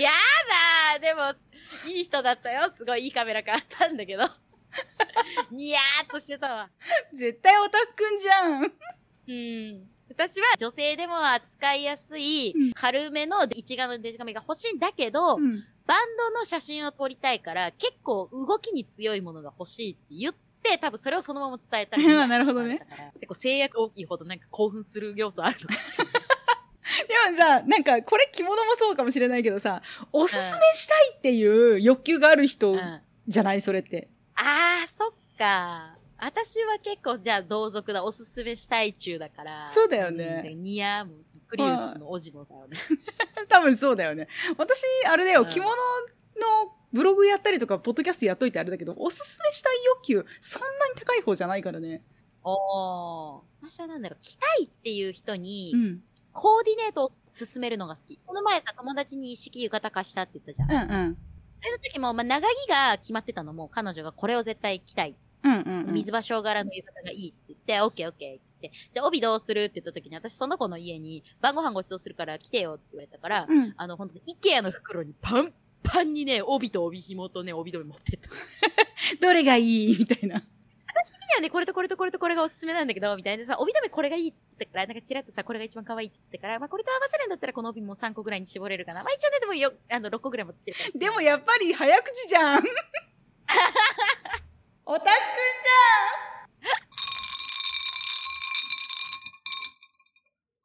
やだーでも、いい人だったよ。すごいいいカメラ買ったんだけど。にやーっとしてたわ。絶対オタクくんじゃん。うん。私は女性でも扱いやすいうん軽めの一眼のデジカメが欲しいんだけど、うん。バンドの写真を撮りたいから結構動きに強いものが欲しいって言って、多分それをそのまま伝えたりあ なるほどね。結構制約大きいほどなんか興奮する要素あるのかしら。でもさ、なんかこれ着物もそうかもしれないけどさ、おすすめしたいっていう欲求がある人じゃない？それって。あー、そっか。私は結構じゃあ同族だ、おすすめしたい中だから。そうだよねうんニヤーも、クリウスのおじもさよね。多分そうだよね。私、あれだよ、うん着物のブログやったりとか、ポッドキャストやっといてあれだけど、おすすめしたい欲求、そんなに高い方じゃないからね。おー。私はなんだろう、来たいっていう人に、うん。コーディネートを進めるのが好き。この前さ、友達に一式浴衣貸したって言ったじゃん。うんうん。それの時も、まあ、長着が決まってたのも、彼女がこれを絶対着たい。うんうん、うん。水場所柄の浴衣がいいって言って、オッケーオッケーって言って、じゃあ帯どうするって言った時に、私その子の家に晩ご飯ご馳走するから来てよって言われたから、うん。あの、本当に、イケアの袋にパンパンにね、帯と帯紐とね、帯留め持ってった。どれがいいみたいな。私的にはね、これとこれとこれとこれがおすすめなんだけど、みたいなさ、帯留めこれがいいって言ったから、なんかチラッとさ、これが一番可愛いって言ったから、まあこれと合わせるんだったらこの帯も3個ぐらいに絞れるかな。まあ一応ね、でもよ、あの、6個ぐらい持ってるから。でもやっぱり早口じゃん。オタクくんじゃん。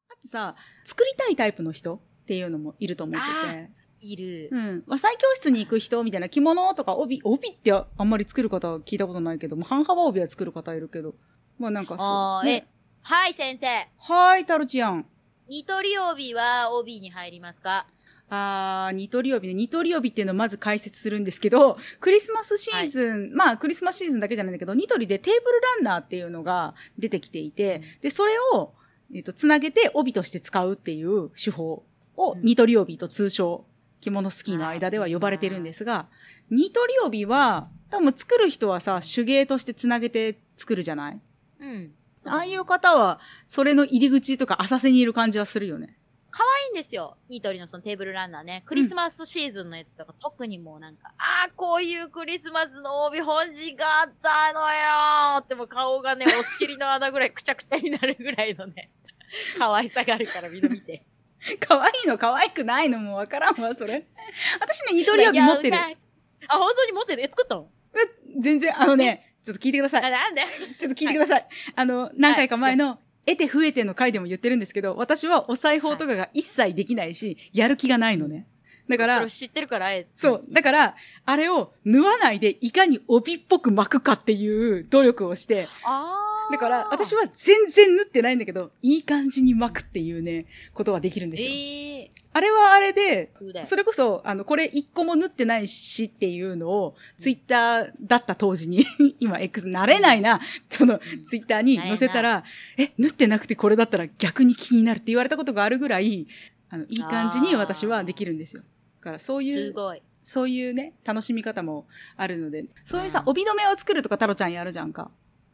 あとさ、作りたいタイプの人っていうのもいると思ってて。いる。うん。和裁教室に行く人みたいな着物とか帯、帯ってあんまり作る方は聞いたことないけども、半幅帯は作る方いるけど。まあなんかあー、ねえ、はい先生。はーい、タロちゃん。ニトリ帯は帯に入りますか？あー、ニトリ帯ね。ニトリ帯っていうのをまず解説するんですけど、クリスマスシーズン、まあクリスマスシーズンだけじゃないんだけど、ニトリでテーブルランナーっていうのが出てきていて、で、それを、えっ、と、つなげて帯として使うっていう手法を、うんニトリ帯と通称、着物スキーの間では呼ばれてるんですが、ニトリ帯は、多分作る人はさ、手芸としてつなげて作るじゃない？うん。ああいう方は、それの入り口とか浅瀬にいる感じはするよね。可愛いんですよ。ニトリのそのテーブルランナーね。クリスマスシーズンのやつとか、特にもうなんか、ああ、こういうクリスマスの帯欲しかったのよーってもう顔がね、お尻の穴ぐらいくちゃくちゃになるぐらいのね、可愛さがあるからみんな見て。可愛いの可愛くないのもわからんわ、それ。私ね、ニトリ帯持ってるあ、本当に持ってる？え、作ったの？全然、あのね、ちょっと聞いてください。あ、なんで？ちょっと聞いてください。あの、何回か前の、得て増えての回でも言ってるんですけど、私はお裁縫とかが一切できないし、やる気がないのね。だから知ってるから、あえ？てそう。だから、あれを縫わないでいかに帯っぽく巻くかっていう努力をして、あーだから私は全然縫ってないんだけど、いい感じに巻くっていうね、ことができるんですよ。ええあれはあれで、それこそ、あの、これ一個も縫ってないしっていうのを、ツイッターだった当時に、今 X 慣れないな、その、ツイッターに載せたら、え、縫ってなくてこれだったら逆に気になるって言われたことがあるぐらい、あの、いい感じに私はできるんですよ。だからそういう、すごい。そういうね、楽しみ方もあるので、そういうさ、うん。帯留めを作るとか太郎ちゃんやるじゃんか。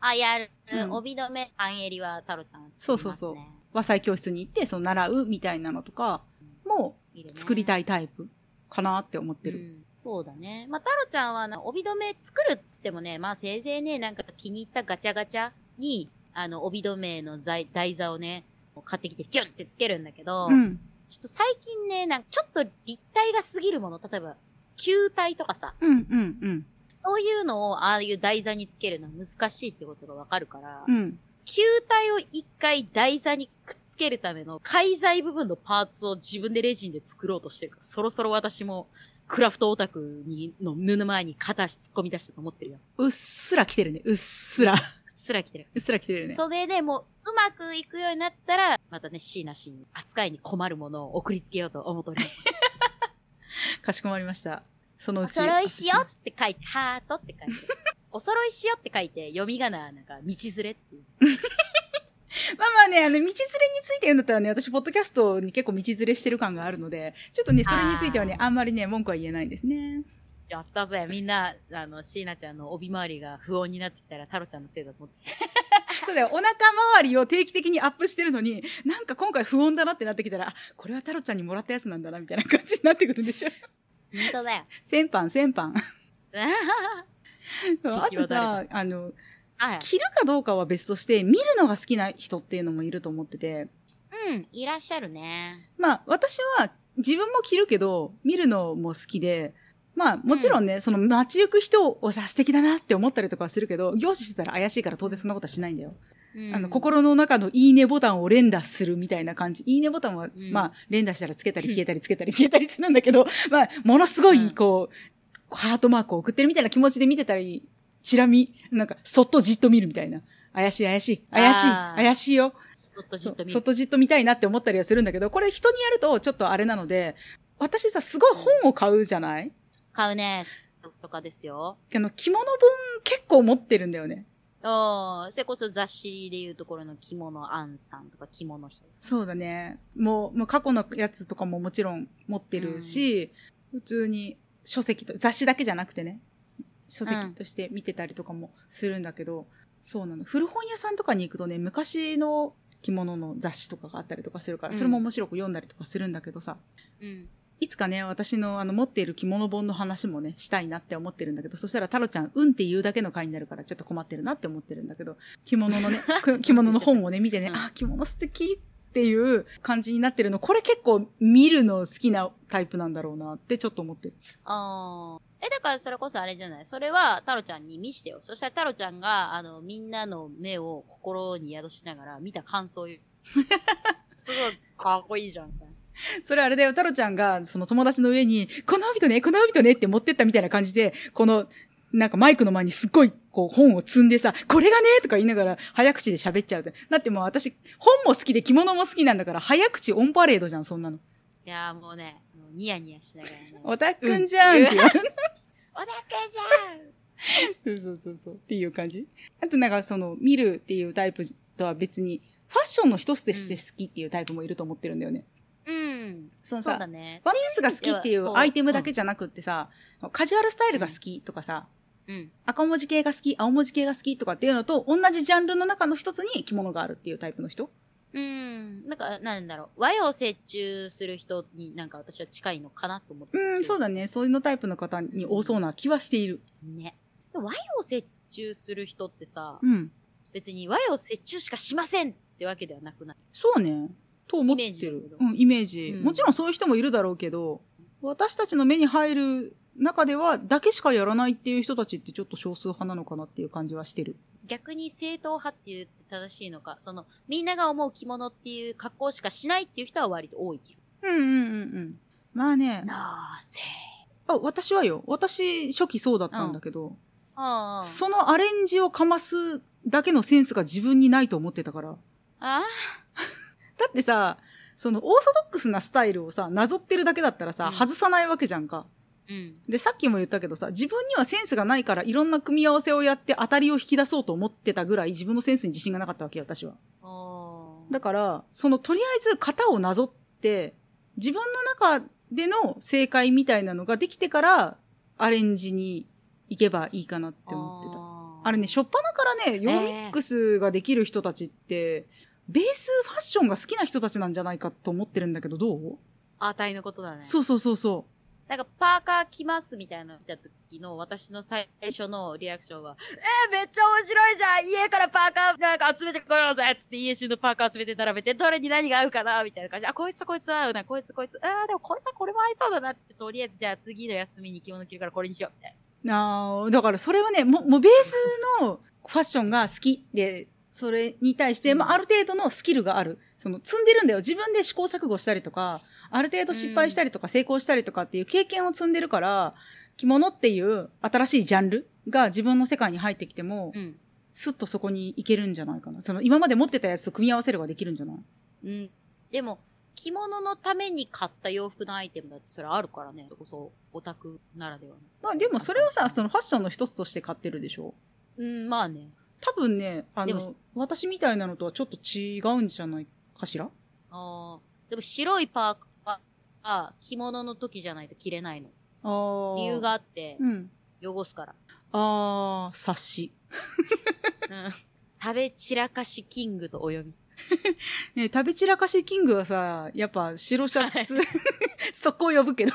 あ、やる。うん帯留め、半襟は太郎ちゃん、そうそうそう和裁教室に行って、その習うみたいなのとかも作りいたいタイプかなって思ってる。うん、そうだね。まあ、太郎ちゃんはな、帯留め作るっつってもね、まあ、せいぜいね、なんか気に入ったガチャガチャに、あの、帯留めの材台座をね、買ってきてギュンってつけるんだけど、うん。ちょっと最近ね、なんかちょっと立体が過ぎるもの、例えば、球体とかさ、うんうんうん。そういうのをああいう台座につけるのは難しいってことがわかるから、うん。球体を一回台座にくっつけるための介在部分のパーツを自分でレジンで作ろうとしてるから、そろそろ私もクラフトオタクにの目の前に片足突っ込み出したと思ってるよ。うっすら来てるね。うっすら。うっすら来てる。うっすら来てるよね。それでもううまくいくようになったら、またね、椎名氏に扱いに困るものを送りつけようと思っております。かしこまりました。そのおうち。揃いしようって書いて、ハートって書いて。お揃いしようって書いて、読み仮名なんか、道連れっていう。まあまあね、あの、道連れについて言うんだったらね、私、ポッドキャストに結構道連れしてる感があるので、ちょっとね、それについてはね、あんまりね、文句は言えないですね。やったぜ。みんな、あの、椎名ちゃんの帯周りが不穏になってきたら、太郎ちゃんのせいだと思って。そうだよ、お腹周りを定期的にアップしてるのに、なんか今回不穏だなってなってきたら、あこれは太郎ちゃんにもらったやつなんだな、みたいな感じになってくるんでしょ。本当だよ。先般、先般。あとさ、あの、はい。着るかどうかは別として、見るのが好きな人っていうのもいると思ってて、うん、いらっしゃるね。まあ、私は自分も着るけど、見るのも好きで、まあ、もちろんね、その街行く人をさ、素敵だなって思ったりとかはするけど、凝視してたら怪しいから当然そんなことはしないんだよ。うん、あの、心の中のいいねボタンを連打するみたいな感じ。いいねボタンは、んまあ、連打したらつけたり消えたりつけたり消えたりするんだけど、まあ、ものすごい、うんこう、ハートマークを送ってるみたいな気持ちで見てたり、チラ見、なんか、そっとじっと見るみたいな。怪しい怪しい。怪しい。怪しいよ。そっとじっと見そっ。とじっと見たいなって思ったりはするんだけど、これ人にやるとちょっとあれなので、私さ、すごい本を買うじゃない？買うね。とかですよ。あの、着物本結構持ってるんだよね。おー、それこそ雑誌でいうところの着物アンさんとか着物人。そうだね。もう、もう過去のやつとかももちろん持ってるし、普通に書籍と、雑誌だけじゃなくてね、書籍として見てたりとかもするんだけど、そうなの。古本屋さんとかに行くとね、昔の着物の雑誌とかがあったりとかするから、うんそれも面白く読んだりとかするんだけどさ、うん。いつかね、私のあの持っている着物本の話もね、したいなって思ってるんだけど、そしたら太郎ちゃん、うんって言うだけの回になるからちょっと困ってるなって思ってるんだけど、着物のね、く 着物の本をね、見てね、うんあ、着物素敵っていう感じになってるの、これ結構見るの好きなタイプなんだろうなってちょっと思ってる。あー。え、だからそれこそあれじゃない？それは太郎ちゃんに見してよ。そしたら太郎ちゃんが、あの、みんなの目を心に宿しながら見た感想を言う。すごいかっこいいじゃん。みたいな それあれだよ、太郎ちゃんがその友達の上に、この帯とね、この帯とねって持ってったみたいな感じで、この、なんかマイクの前にすっごいこう本を積んでさ、これがねとか言いながら早口で喋っちゃうって。だってもう私、本も好きで着物も好きなんだから、早口オンパレードじゃん、そんなの。いやーもうね、もうニヤニヤしながらね。オタくんじゃんって言われる。お腹じゃんそうそうそう。っていう感じ。あとなんかその、見るっていうタイプとは別に、ファッションの一つとして好きっていうタイプもいると思ってるんだよね。うん。そだ、ね。ワンピースが好きっていうアイテムだけじゃなくってさ、カジュアルスタイルが好きとかさ、うん。赤文字系が好き、青文字系が好きとかっていうのと、同じジャンルの中の一つに着物があるっていうタイプの人？うん。なんか、なんだろう。和洋折衷する人になんか私は近いのかなと思って。うん、そうだね。そういうのタイプの方に多そうな気はしている。ね。和洋折衷する人ってさ、うん。別に和洋折衷しかしませんってわけではなくない？そうね。と思ってるど。うん、イメージ、うんもちろんそういう人もいるだろうけど、私たちの目に入る中では、だけしかやらないっていう人たちってちょっと少数派なのかなっていう感じはしてる。逆に正統派って言って正しいのか、その、みんなが思う着物っていう格好しかしないっていう人は割と多い気が。うんうんうんうん。まあね。なぜあ、私はよ。私、初期そうだったんだけど、ああ。そのアレンジをかますだけのセンスが自分にないと思ってたから。あだってさ、そのオーソドックスなスタイルをさ、なぞってるだけだったらさ、うん外さないわけじゃんか。うん。で、さっきも言ったけどさ、自分にはセンスがないからいろんな組み合わせをやって当たりを引き出そうと思ってたぐらい自分のセンスに自信がなかったわけよ、私は。おーだから、そのとりあえず型をなぞって、自分の中での正解みたいなのができてから、アレンジに行けばいいかなって思ってた。ああれね、しょっぱなからね、ヨーミックスができる人たちって、ベースファッションが好きな人たちなんじゃないかと思ってるんだけど、どう？あたいのことだね。そうそうそうそう。なんかパーカー着ますみたいなの見た時の私の最初のリアクションは、えー、めっちゃ面白いじゃん家からパーカーなんか集めてこようぜっつって家中のパーカー集めて並べて、どれに何が合うかなみたいな感じで、あ、こいつとこいつ合うな、こいつこいつ、あーでもこいつはこれも合いそうだなっつって、とりあえずじゃあ次の休みに着物着るからこれにしようみたいな。あーだからそれはね、ももうベースのファッションが好きで、それに対して、まあ、ある程度のスキルがある。その、積んでるんだよ。自分で試行錯誤したりとか、ある程度失敗したりとか成功したりとかっていう経験を積んでるから、着物っていう新しいジャンルが自分の世界に入ってきても、うん。スッとそこに行けるんじゃないかな。その、今まで持ってたやつと組み合わせるができるんじゃない？うん。でも、着物のために買った洋服のアイテムだってそれあるからね。それこそ、オタクならではの。まあでもそれはさ、そのファッションの一つとして買ってるでしょ？うん、まあね。多分ね、あでもの、私みたいなのとはちょっと違うんじゃないかしら？ああ。でも白いパーカーは着物の時じゃないと着れないの。ああ。理由があって、うん。汚すから。ああ、察し。うん。食べ散らかしキングとお呼び。ね食べ散らかしキングはさ、やっぱ白シャツ、そこを呼ぶけど、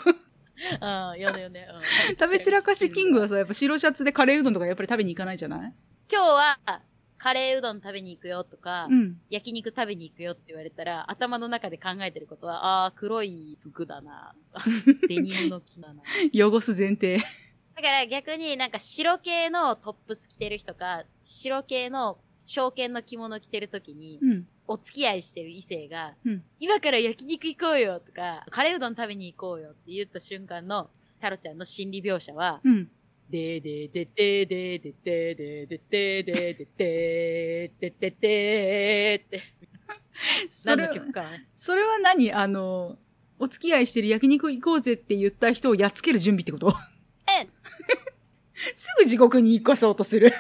ああ、やだよね。うん食べ散らかしキングはさ、やっぱ白シャツでカレーうどんとかやっぱり食べに行かないじゃない？今日は、カレーうどん食べに行くよとか、うん。焼肉食べに行くよって言われたら、頭の中で考えてることは、ああー、黒い服だな。デニムの木だな。汚す前提。だから逆になんか白系のトップス着てる人か、白系の証券の着物着てるときに、うん。お付き合いしてる異性が、うん今から焼肉行こうよとか、カレーうどん食べに行こうよって言った瞬間の、タロちゃんの心理描写は、うん。でででででででででででででででって、何の、曲か。それは何あの、お付き合いしてる焼肉行こうぜって言った人をやっつける準備ってことえすぐ地獄に行かそうとする。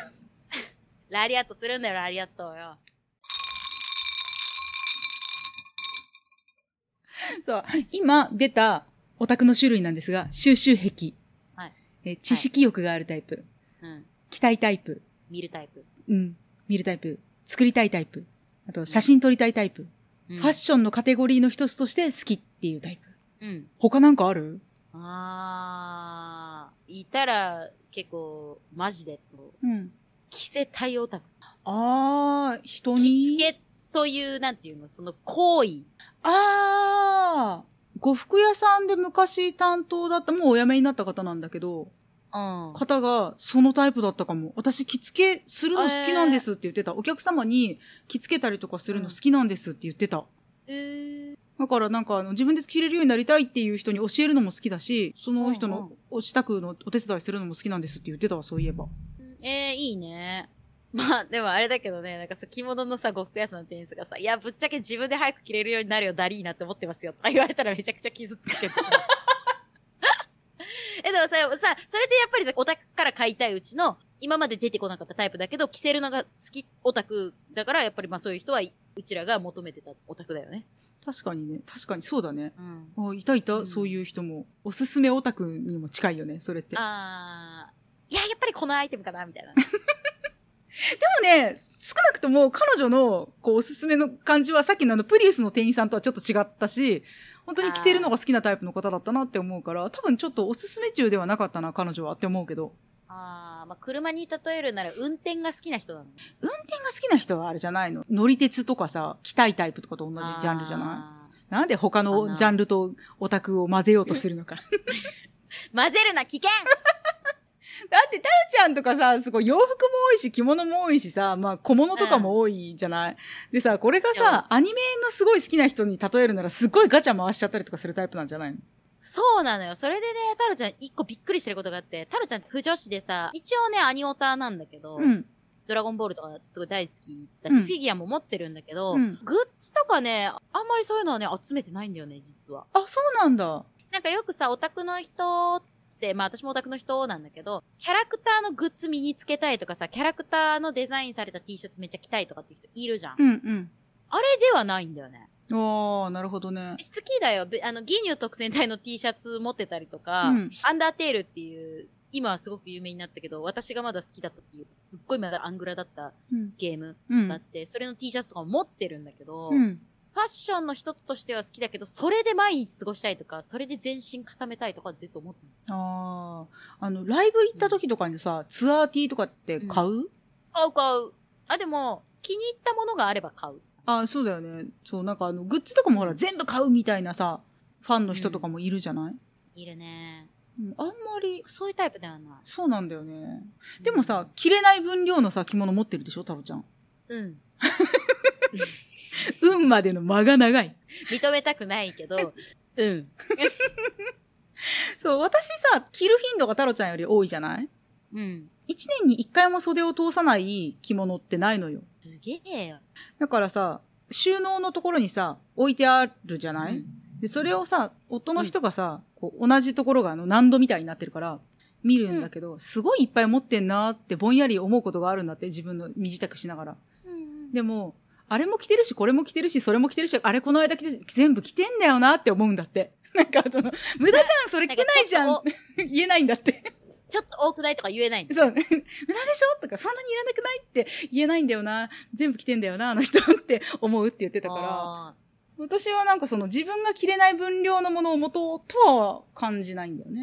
ラリアットするんだよ、ラリアットよ。そう。今出たオタクの種類なんですが、収集癖。はいえ知識欲があるタイプ。うん。期待タイプ。見るタイプ。うん。見るタイプ。作りたいタイプ。あと、写真撮りたいタイプ。うんファッションのカテゴリーの一つとして好きっていうタイプ。うん。他なんかある？あー、いたら結構、マジでと、うん。着せたいオタク。あー、人着に。付けという、なんていうの、その行為。あー。呉服屋さんで昔担当だった、もうお辞めになった方なんだけど、うん。方がそのタイプだったかも。私着付けするの好きなんですって言ってた。お客様に着付けたりとかするの好きなんですって言ってた。えー、だからなんかあの自分で着れるようになりたいっていう人に教えるのも好きだし、その人うんのお支度のお手伝いするのも好きなんですって言ってたわ、そういえば。えー、いいね。まあ、でもあれだけどね、なんかさ、着物のさ、呉服屋さんの店員さんがさ、いや、ぶっちゃけ自分で早く着れるようになるよ、ダリーナって思ってますよ、とか 言われたらめちゃくちゃ傷つくけどさ。え、でもさ、さ、それでやっぱりさ、オタクから買いたいうちの、今まで出てこなかったタイプだけど、着せるのが好きオタクだから、やっぱりまあそういう人は、うちらが求めてたオタクだよね。確かにね。確かにそうだね。うん。あいたいた、うんそういう人も。おすすめオタクにも近いよね、それって。あー、いや、やっぱりこのアイテムかな、みたいな。ね、少なくとも彼女のこうおすすめの感じはさっきのあのプリウスの店員さんとはちょっと違ったし、本当に着せるのが好きなタイプの方だったなって思うから、多分ちょっとおすすめ中ではなかったな、彼女はって思うけど。あー、まあ車に例えるなら運転が好きな人なの。運転が好きな人はあれじゃないの？乗り鉄とかさ、着たいタイプとかと同じジャンルじゃない？なんで他のジャンルとオタクを混ぜようとするのか。混ぜるな、危険だって、タルちゃんとかさ、すごい洋服も多いし、着物も多いしさ、まあ小物とかも多いじゃない、でさ、これがさ、アニメのすごい好きな人に例えるなら、すごいガチャ回しちゃったりとかするタイプなんじゃない？のそうなのよ。それでね、タロちゃん一個びっくりしてることがあって、タロちゃんって不女子でさ、一応ね、アニオタなんだけど、うん。ドラゴンボールとかすごい大好きだし、うんフィギュアも持ってるんだけど、うんグッズとかね、あんまりそういうのはね、集めてないんだよね、実は。あ、そうなんだ。なんかよくさ、オタクの人って、まあ私もオタクの人なんだけど、キャラクターのグッズ身につけたいとかさ、キャラクターのデザインされた T シャツめっちゃ着たいとかって人いるじゃん。うんうん。あれではないんだよね。ああ、なるほどね。好きだよ。べあの、ギニュー特選隊の T シャツ持ってたりとか、うんアンダーテールっていう、今はすごく有名になったけど、私がまだ好きだったっていう、すっごいまだアングラだったうん。ゲームうんがあって、それの T シャツとかも持ってるんだけど、うん。フファッションの一つとしては好きだけど、それで毎日過ごしたいとか、それで全身固めたいとかは全然思って。ああ。あの、ライブ行った時とかにさ、ツアーティーとかって買う、買う買う。あ、でも、気に入ったものがあれば買う。ああ、そうだよね。そう、なんかあの、グッズとかもほら、全部買うみたいなさ、ファンの人とかもいるじゃない、いるね。うん、あんまり、そういうタイプではない。そうなんだよね。でもさ、着れない分量のさ、着物持ってるでしょ、太郎ちゃん？うん。運までの間が長い。認めたくないけど、うん。そう、私さ、着る頻度が太郎ちゃんより多いじゃない？うん。一年に一回も袖を通さない着物ってないのよ。すげえよ。だからさ、収納のところにさ、置いてあるじゃない、うんで、それをさ、夫の人がさ、こう同じところがあの難度みたいになってるから、見るんだけど、すごいいっぱい持ってんなーってぼんやり思うことがあるんだって、自分の身支度しながら。うんでも、あれも着てるし、これも着てるし、それも着てるし、あれこの間着て、全部着てんだよなって思うんだって。なんかその、無駄じゃん、それ着てないじゃん。言えないんだって。ちょっと多くないとか言えないんだ。そう、無駄でしょとか、そんなにいらなくないって言えないんだよな。全部着てんだよな、あの人って思うって言ってたから。あ私はなんかその自分が着れない分量のものを持とうとは感じないんだよね。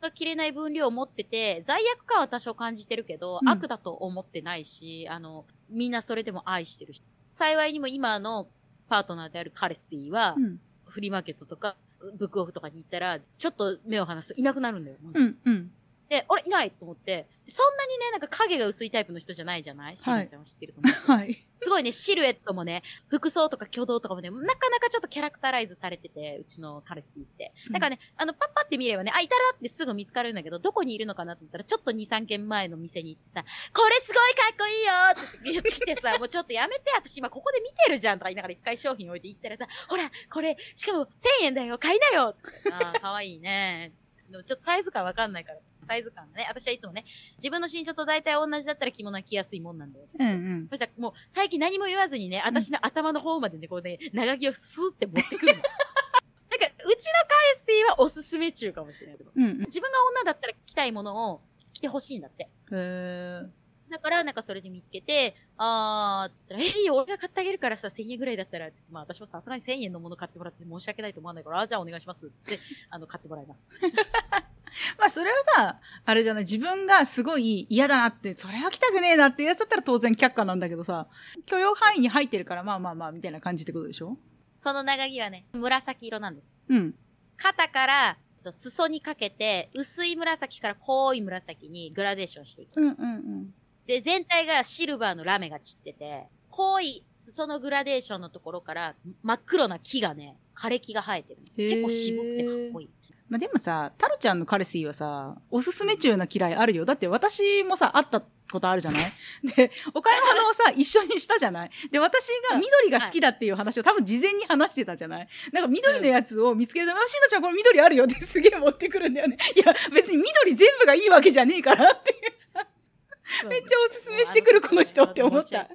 ーが着れない分量を持ってて、罪悪感は多少感じてるけど、うん悪だと思ってないし、あの、みんなそれでも愛してるし。幸いにも今のパートナーである彼氏は、うん。フリーマーケットとか、ブックオフとかに行ったら、ちょっと目を離すといなくなるんだよ。うん、うん。で、あれいないと思って、そんなにね、なんか影が薄いタイプの人じゃないじゃない？しーちゃんは知ってると思う。はい。すごいね、シルエットもね、服装とか挙動とかもね、なかなかちょっとキャラクタライズされてて、うちの彼氏って。だからね、あの、パッパって見ればね、あ、いたなってすぐ見つかるんだけど、どこにいるのかなと思ったら、ちょっと2、3軒前の店に行ってさ、これすごいかっこいいよって言ってきてさ、もうちょっとやめて、私今ここで見てるじゃんとか言いながら一回商品置いて行ったらさ、ほら、これ、しかも1000円だよ、買いなよって言ってあー、かわいいね。でもちょっとサイズ感わかんないから、サイズ感ね、私はいつもね、自分の身長と大体同じだったら着物は着やすいもんなんだよ。うん、うん。そしたらもう最近何も言わずにね、私の頭の方までね、こうね、長着をスーって持ってくるの。なんか、うちの彼氏はおすすめ中かもしれないけど。うん、うん。自分が女だったら着たいものを着てほしいんだって。へーだから、なんかそれで見つけて、あー、えいいよ、俺が買ってあげるからさ、1000円ぐらいだったら、ちょっとまあ私もさすがに1000円のもの買ってもらって申し訳ないと思わないから、あじゃあお願いしますって、あの、買ってもらいます。まあそれはさ、あれじゃない、自分がすごい嫌だなって、それは着たくねえなっていうやつだったら当然却下なんだけどさ、許容範囲に入ってるからまあまあまあみたいな感じってことでしょ？その長着はね、紫色なんです。うん。肩から、と裾にかけて、薄い紫から濃い紫にグラデーションしていきます。うんうんうん。で、全体がシルバーのラメが散ってて、濃い裾のグラデーションのところから真っ黒な木がね、枯れ木が生えてる結構渋くてかっこいい。まあでもさ、タロちゃんの彼氏はさ、おすすめ中な嫌いあるよ。だって私もさ、会ったことあるじゃない？で、お買い物をさ、一緒にしたじゃない？で、私が緑が好きだっていう話を多分事前に話してたじゃない？なんか緑のやつを見つけると、あ、しのちゃんこれ緑あるよってすげえ持ってくるんだよね。いや、別に緑全部がいいわけじゃねえからっていうさ、めっちゃおすすめしてくるこの人って思った。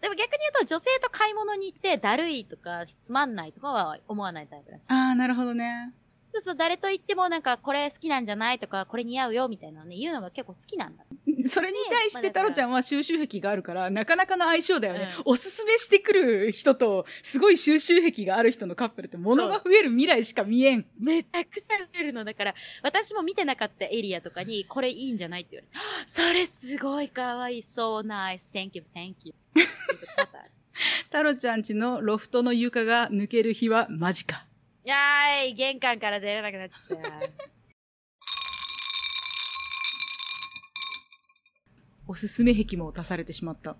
でも逆に言うと女性と買い物に行ってだるいとかつまんないとかは思わないタイプらしい。ああ、なるほどね。そうそう、誰と言ってもなんかこれ好きなんじゃないとかこれ似合うよみたいなのね、言うのが結構好きなんだ。それに対して太郎ちゃんは収集癖があるから、なかなかの相性だよね。うおすすめしてくる人と、すごい収集癖がある人のカップルって物が増える未来しか見えん。めちゃくちゃ出るの。だから、私も見てなかったエリアとかに、これいいんじゃないって言われて、それすごいかわいい、so nice, thank you, thank you. 太郎 ちゃんちのロフトの床が抜ける日は間近。やーい、玄関から出れなくなっちゃう。おすすめ癖も足されてしまった。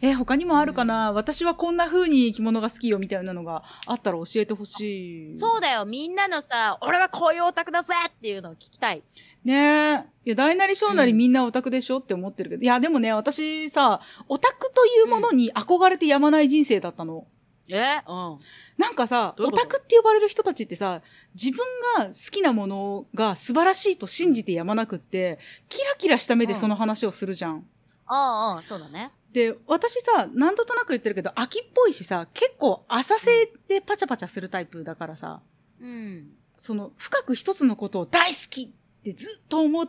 え、他にもあるかな、私はこんな風に着物が好きよみたいなのがあったら教えてほしい。そうだよ、みんなのさ、俺はこういうオタクだぜっていうのを聞きたい。ねえ。いや、大なり小なりうんみんなオタクでしょって思ってるけど。いや、でもね、私さ、オタクというものに憧れてやまない人生だったの。え？うん。なんかさ、ういうこと？タクって呼ばれる人たちってさ、自分が好きなものが素晴らしいと信じてやまなくって、キラキラした目でその話をするじゃん。ああ、ああ、そうだね。で、私さ、なんとなく言ってるけど、秋っぽいしさ、結構浅瀬でパチャパチャするタイプだからさ、うん。その、深く一つのことを大好きってずっと思う、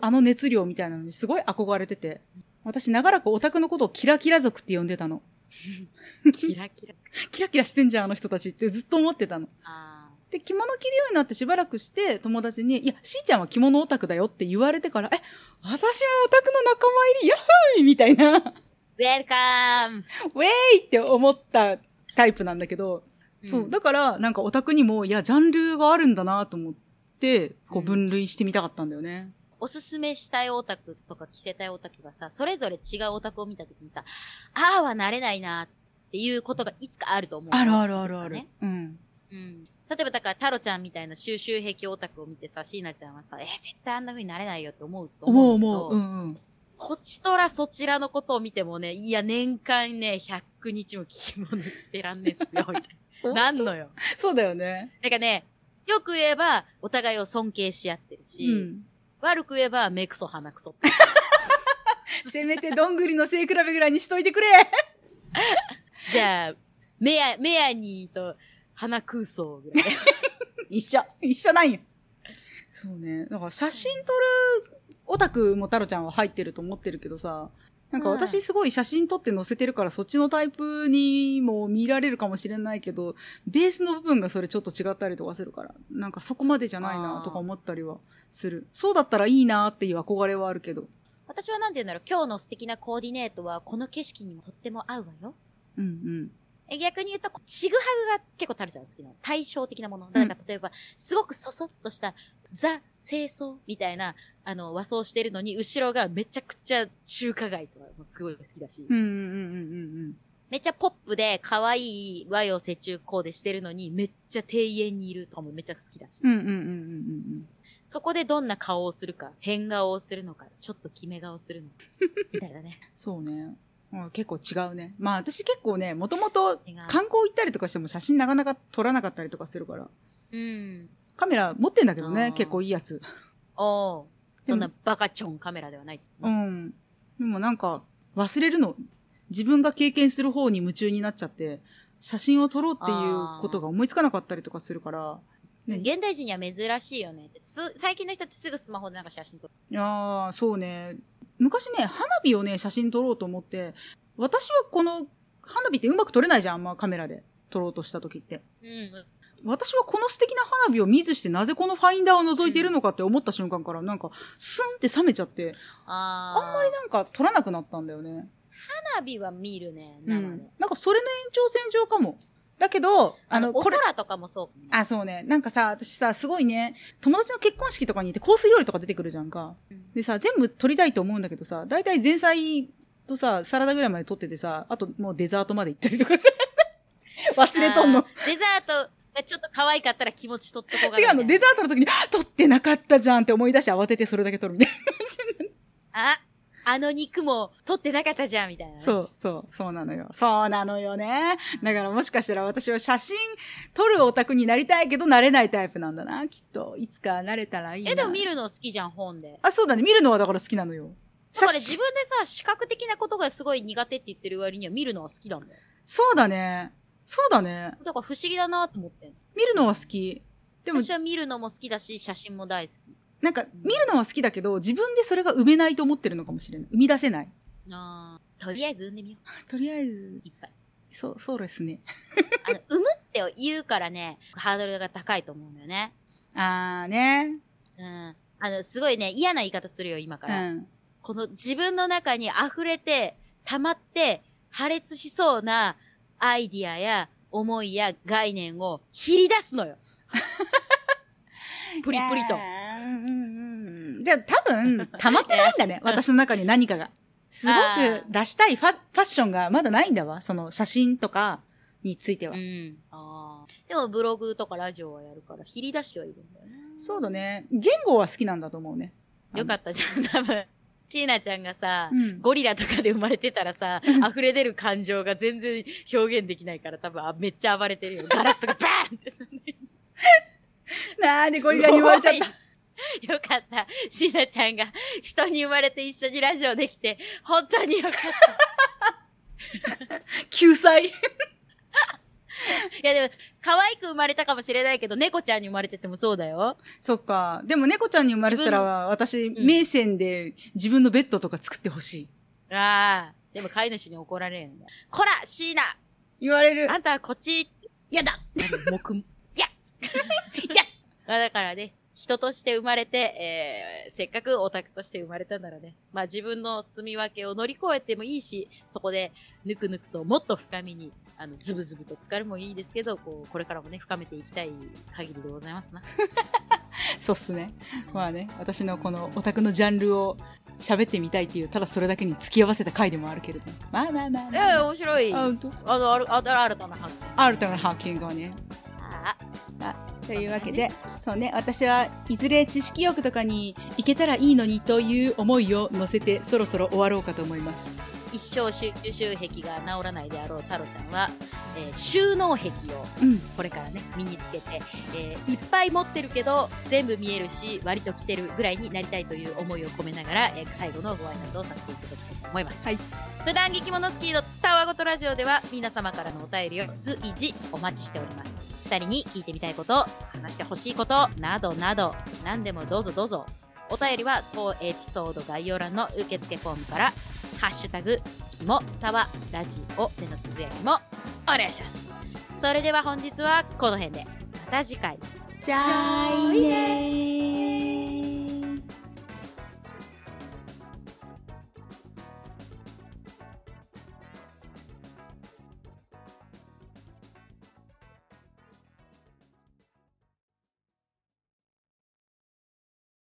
あの熱量みたいなのにすごい憧れてて、私長らくオタクのことをキラキラ族って呼んでたの。キラキラ。キラキラしてんじゃん、あの人たちってずっと思ってたの。あで、着物着るようになってしばらくして、友達に、いや、しーちゃんは着物オタクだよって言われてから、え、私もオタクの仲間入り、やっほーいみたいな、ー。ウェルカムウェーイって思ったタイプなんだけど、そう、だから、なんかオタクにも、いや、ジャンルがあるんだなと思って、こううん分類してみたかったんだよね。おすすめしたいオタクとか着せたいオタクがさ、それぞれ違うオタクを見たときにさ、ああはなれないなっていうことがいつかあると思うの。あるあるあるある。ねうん。うん。例えばだから、タロちゃんみたいな収集癖オタクを見てさ、シーナちゃんはさ、えー絶対あんな風になれないよって思うと思う思う。思う。うんうん。こちとらそちらのことを見てもね、いや、年間ね、100日も着物着てらんねえっすよ、みたいな。なんのよ。そうだよね。だからね、よく言えば、お互いを尊敬し合ってるし、うん。悪く言えば、目くそ鼻くそ。せめてどんぐりの背比べぐらいにしといてくれ じゃあ、メア、メアニーと鼻空想ぐらい。一緒。一緒なんよ。そうね。だから写真撮るオタクも太郎ちゃんは入ってると思ってるけどさ、なんか私すごい写真撮って載せてるからそっちのタイプにも見られるかもしれないけど、ベースの部分がそれちょっと違ったりとかするから、なんかそこまでじゃないなとか思ったりはする。そうだったらいいなっていう憧れはあるけど。私はなんて言うんだろう、今日の素敵なコーディネートは、この景色にもとっても合うわよ。うんうん。え逆に言うと、ちぐはぐが結構タルちゃん好きなの。対照的なもの。だから例えば、すごくそそっとしたザ清掃みたいな、あの、和装してるのに、後ろがめちゃくちゃ中華街とかもすごい好きだし、うんうんうんうんめっちゃポップで可愛い和洋折衷コーデしてるのに、めっちゃ庭園にいるとかもめっちゃ好きだし、うん。うんうんうんうんうんそこでどんな顔をするか、変顔をするのか、ちょっと決め顔するのか、みたいなね。そうね。うん結構違うね。まあ私結構ね、もともと観光行ったりとかしても写真なかなか撮らなかったりとかするから。うん。カメラ持ってんだけどね結構いいやつ。おうでもそんなバカチョンカメラではない。うん。でもなんか忘れるの。自分が経験する方に夢中になっちゃって、写真を撮ろうっていうことが思いつかなかったりとかするから。ね、現代人には珍しいよね。す最近の人ってすぐスマホでなんか写真撮る。いやーそうね。昔ね、花火をね、写真撮ろうと思って、私はこの、花火ってうまく撮れないじゃん、あんまカメラで撮ろうとした時って。うん。私はこの素敵な花火を見ずしてなぜこのファインダーを覗いているのかって思った瞬間からなんかスンって冷めちゃってああんまりなんか撮らなくなったんだよね。花火は見るね、う生で。ん。なんかそれの延長線上かも。だけど、あの、あの、おこれ、空とかもそう。あ、そうね。なんかさ、私さ、すごいね、友達の結婚式とかに行ってコース料理とか出てくるじゃんか。うんでさ、全部撮りたいと思うんだけどさ、大体前菜とさ、サラダぐらいまで撮っててさ、あともうデザートまで行ったりとかさ、忘れとんのデザートがちょっと可愛かったら気持ち取っとこう違うの、デザートの時に、撮ってなかったじゃんって思い出して慌ててそれだけ撮るみたいあ、あの肉も取ってなかったじゃん、みたいな、な。ね。そう、そう、そうなのよ。そうなのよね。だからもしかしたら私は写真撮るオタクになりたいけど、なれないタイプなんだな、きっと。いつかなれたらいいな。え、でも見るの好きじゃん、本で。あ、そうだね。見るのはだから好きなのよ。だから自分でさ、視覚的なことがすごい苦手って言ってる割には見るのは好きなんだよ。そうだね。そうだね。だから不思議だなと思ってん見るのは好き。でも私、は見るのも好きだし、写真も大好き。なんか、見るのは好きだけど、自分でそれが埋めないと思ってるのかもしれない。生み出せない。あーとりあえず産んでみよ とりあえず、う。いっぱい。そう、そうですね。あの、産むって言うからね、ハードルが高いと思うんだよね。あーね。うん。あの、すごいね、嫌な言い方するよ、今うから。ん。この自分の中に溢れて、溜まって、破裂しそうなアイディアや思いや概念を切り出すのよ。プリプリとい。やーうんうんうんじゃあ多分、溜まってないんだね。私の中に何かが。すごく出したいファファッションがまだないんだわ。その写真とかについては。うん。ああ。でもブログとかラジオはやるから、切り出してはいるんだよね。そうだね。言語は好きなんだと思うね。よかったじゃん、多分。チーナちゃんがさ、うんゴリラとかで生まれてたらさ、溢れ出る感情が全然表現できないから多分あめっちゃ暴れてるよ。ガラスとかバーンって。なんでゴリラに言われちゃった？よかった。シーナちゃんが人に生まれて一緒にラジオできて、本当によかった。救済。いやでも、可愛く生まれたかもしれないけど、猫ちゃんに生まれててもそうだよ。そっか。でも猫ちゃんに生まれてたら、私、うん名線で自分のベッドとか作ってほしい。ああ、でも飼い主に怒られるんだ。こら、椎名言われるあんたはこっちやだもく やいやまあだからね、人として生まれて、えー、せっかくオタクとして生まれたならね、まあ自分の住み分けを乗り越えてもいいし、そこでぬくぬくともっと深みに、あの、ズブズブと浸かるもいいですけど、こう、これからもね、深めていきたい限りでございますな。そうっすね。まあね、私のこのオタクのジャンルを喋ってみたいっていう、ただそれだけに付き合わせた回でもあるけれど。まあまあまあ、まあ。いやいや、面白い。あ、ほんとあの、ある、ある、新たな発見。新たな発見がね。あというわけで、そうね、私はいずれ知識欲とかに行けたらいいのにという思いを乗せて、そろそろ終わろうかと思います。一生収集癖が治らないであろう太郎ちゃんは、えー収納癖をうん。これからね身につけて、えーいっぱい持ってるけど全部見えるし割と着てるぐらいになりたいという思いを込めながら、えー最後のご挨拶をさせていただきたいと思います。はい。普段着物スキーのたわごとラジオでは皆様からのお便りを随時お待ちしております。二人に聞いてみたいこと、話してほしいことなどなど何でもどうぞどうぞ。お便りは当エピソード概要欄の受付フォームからハッシュタグきもたわラジオでのつぶやきもお願いします。それでは本日はこの辺でまた次回じゃあいねー。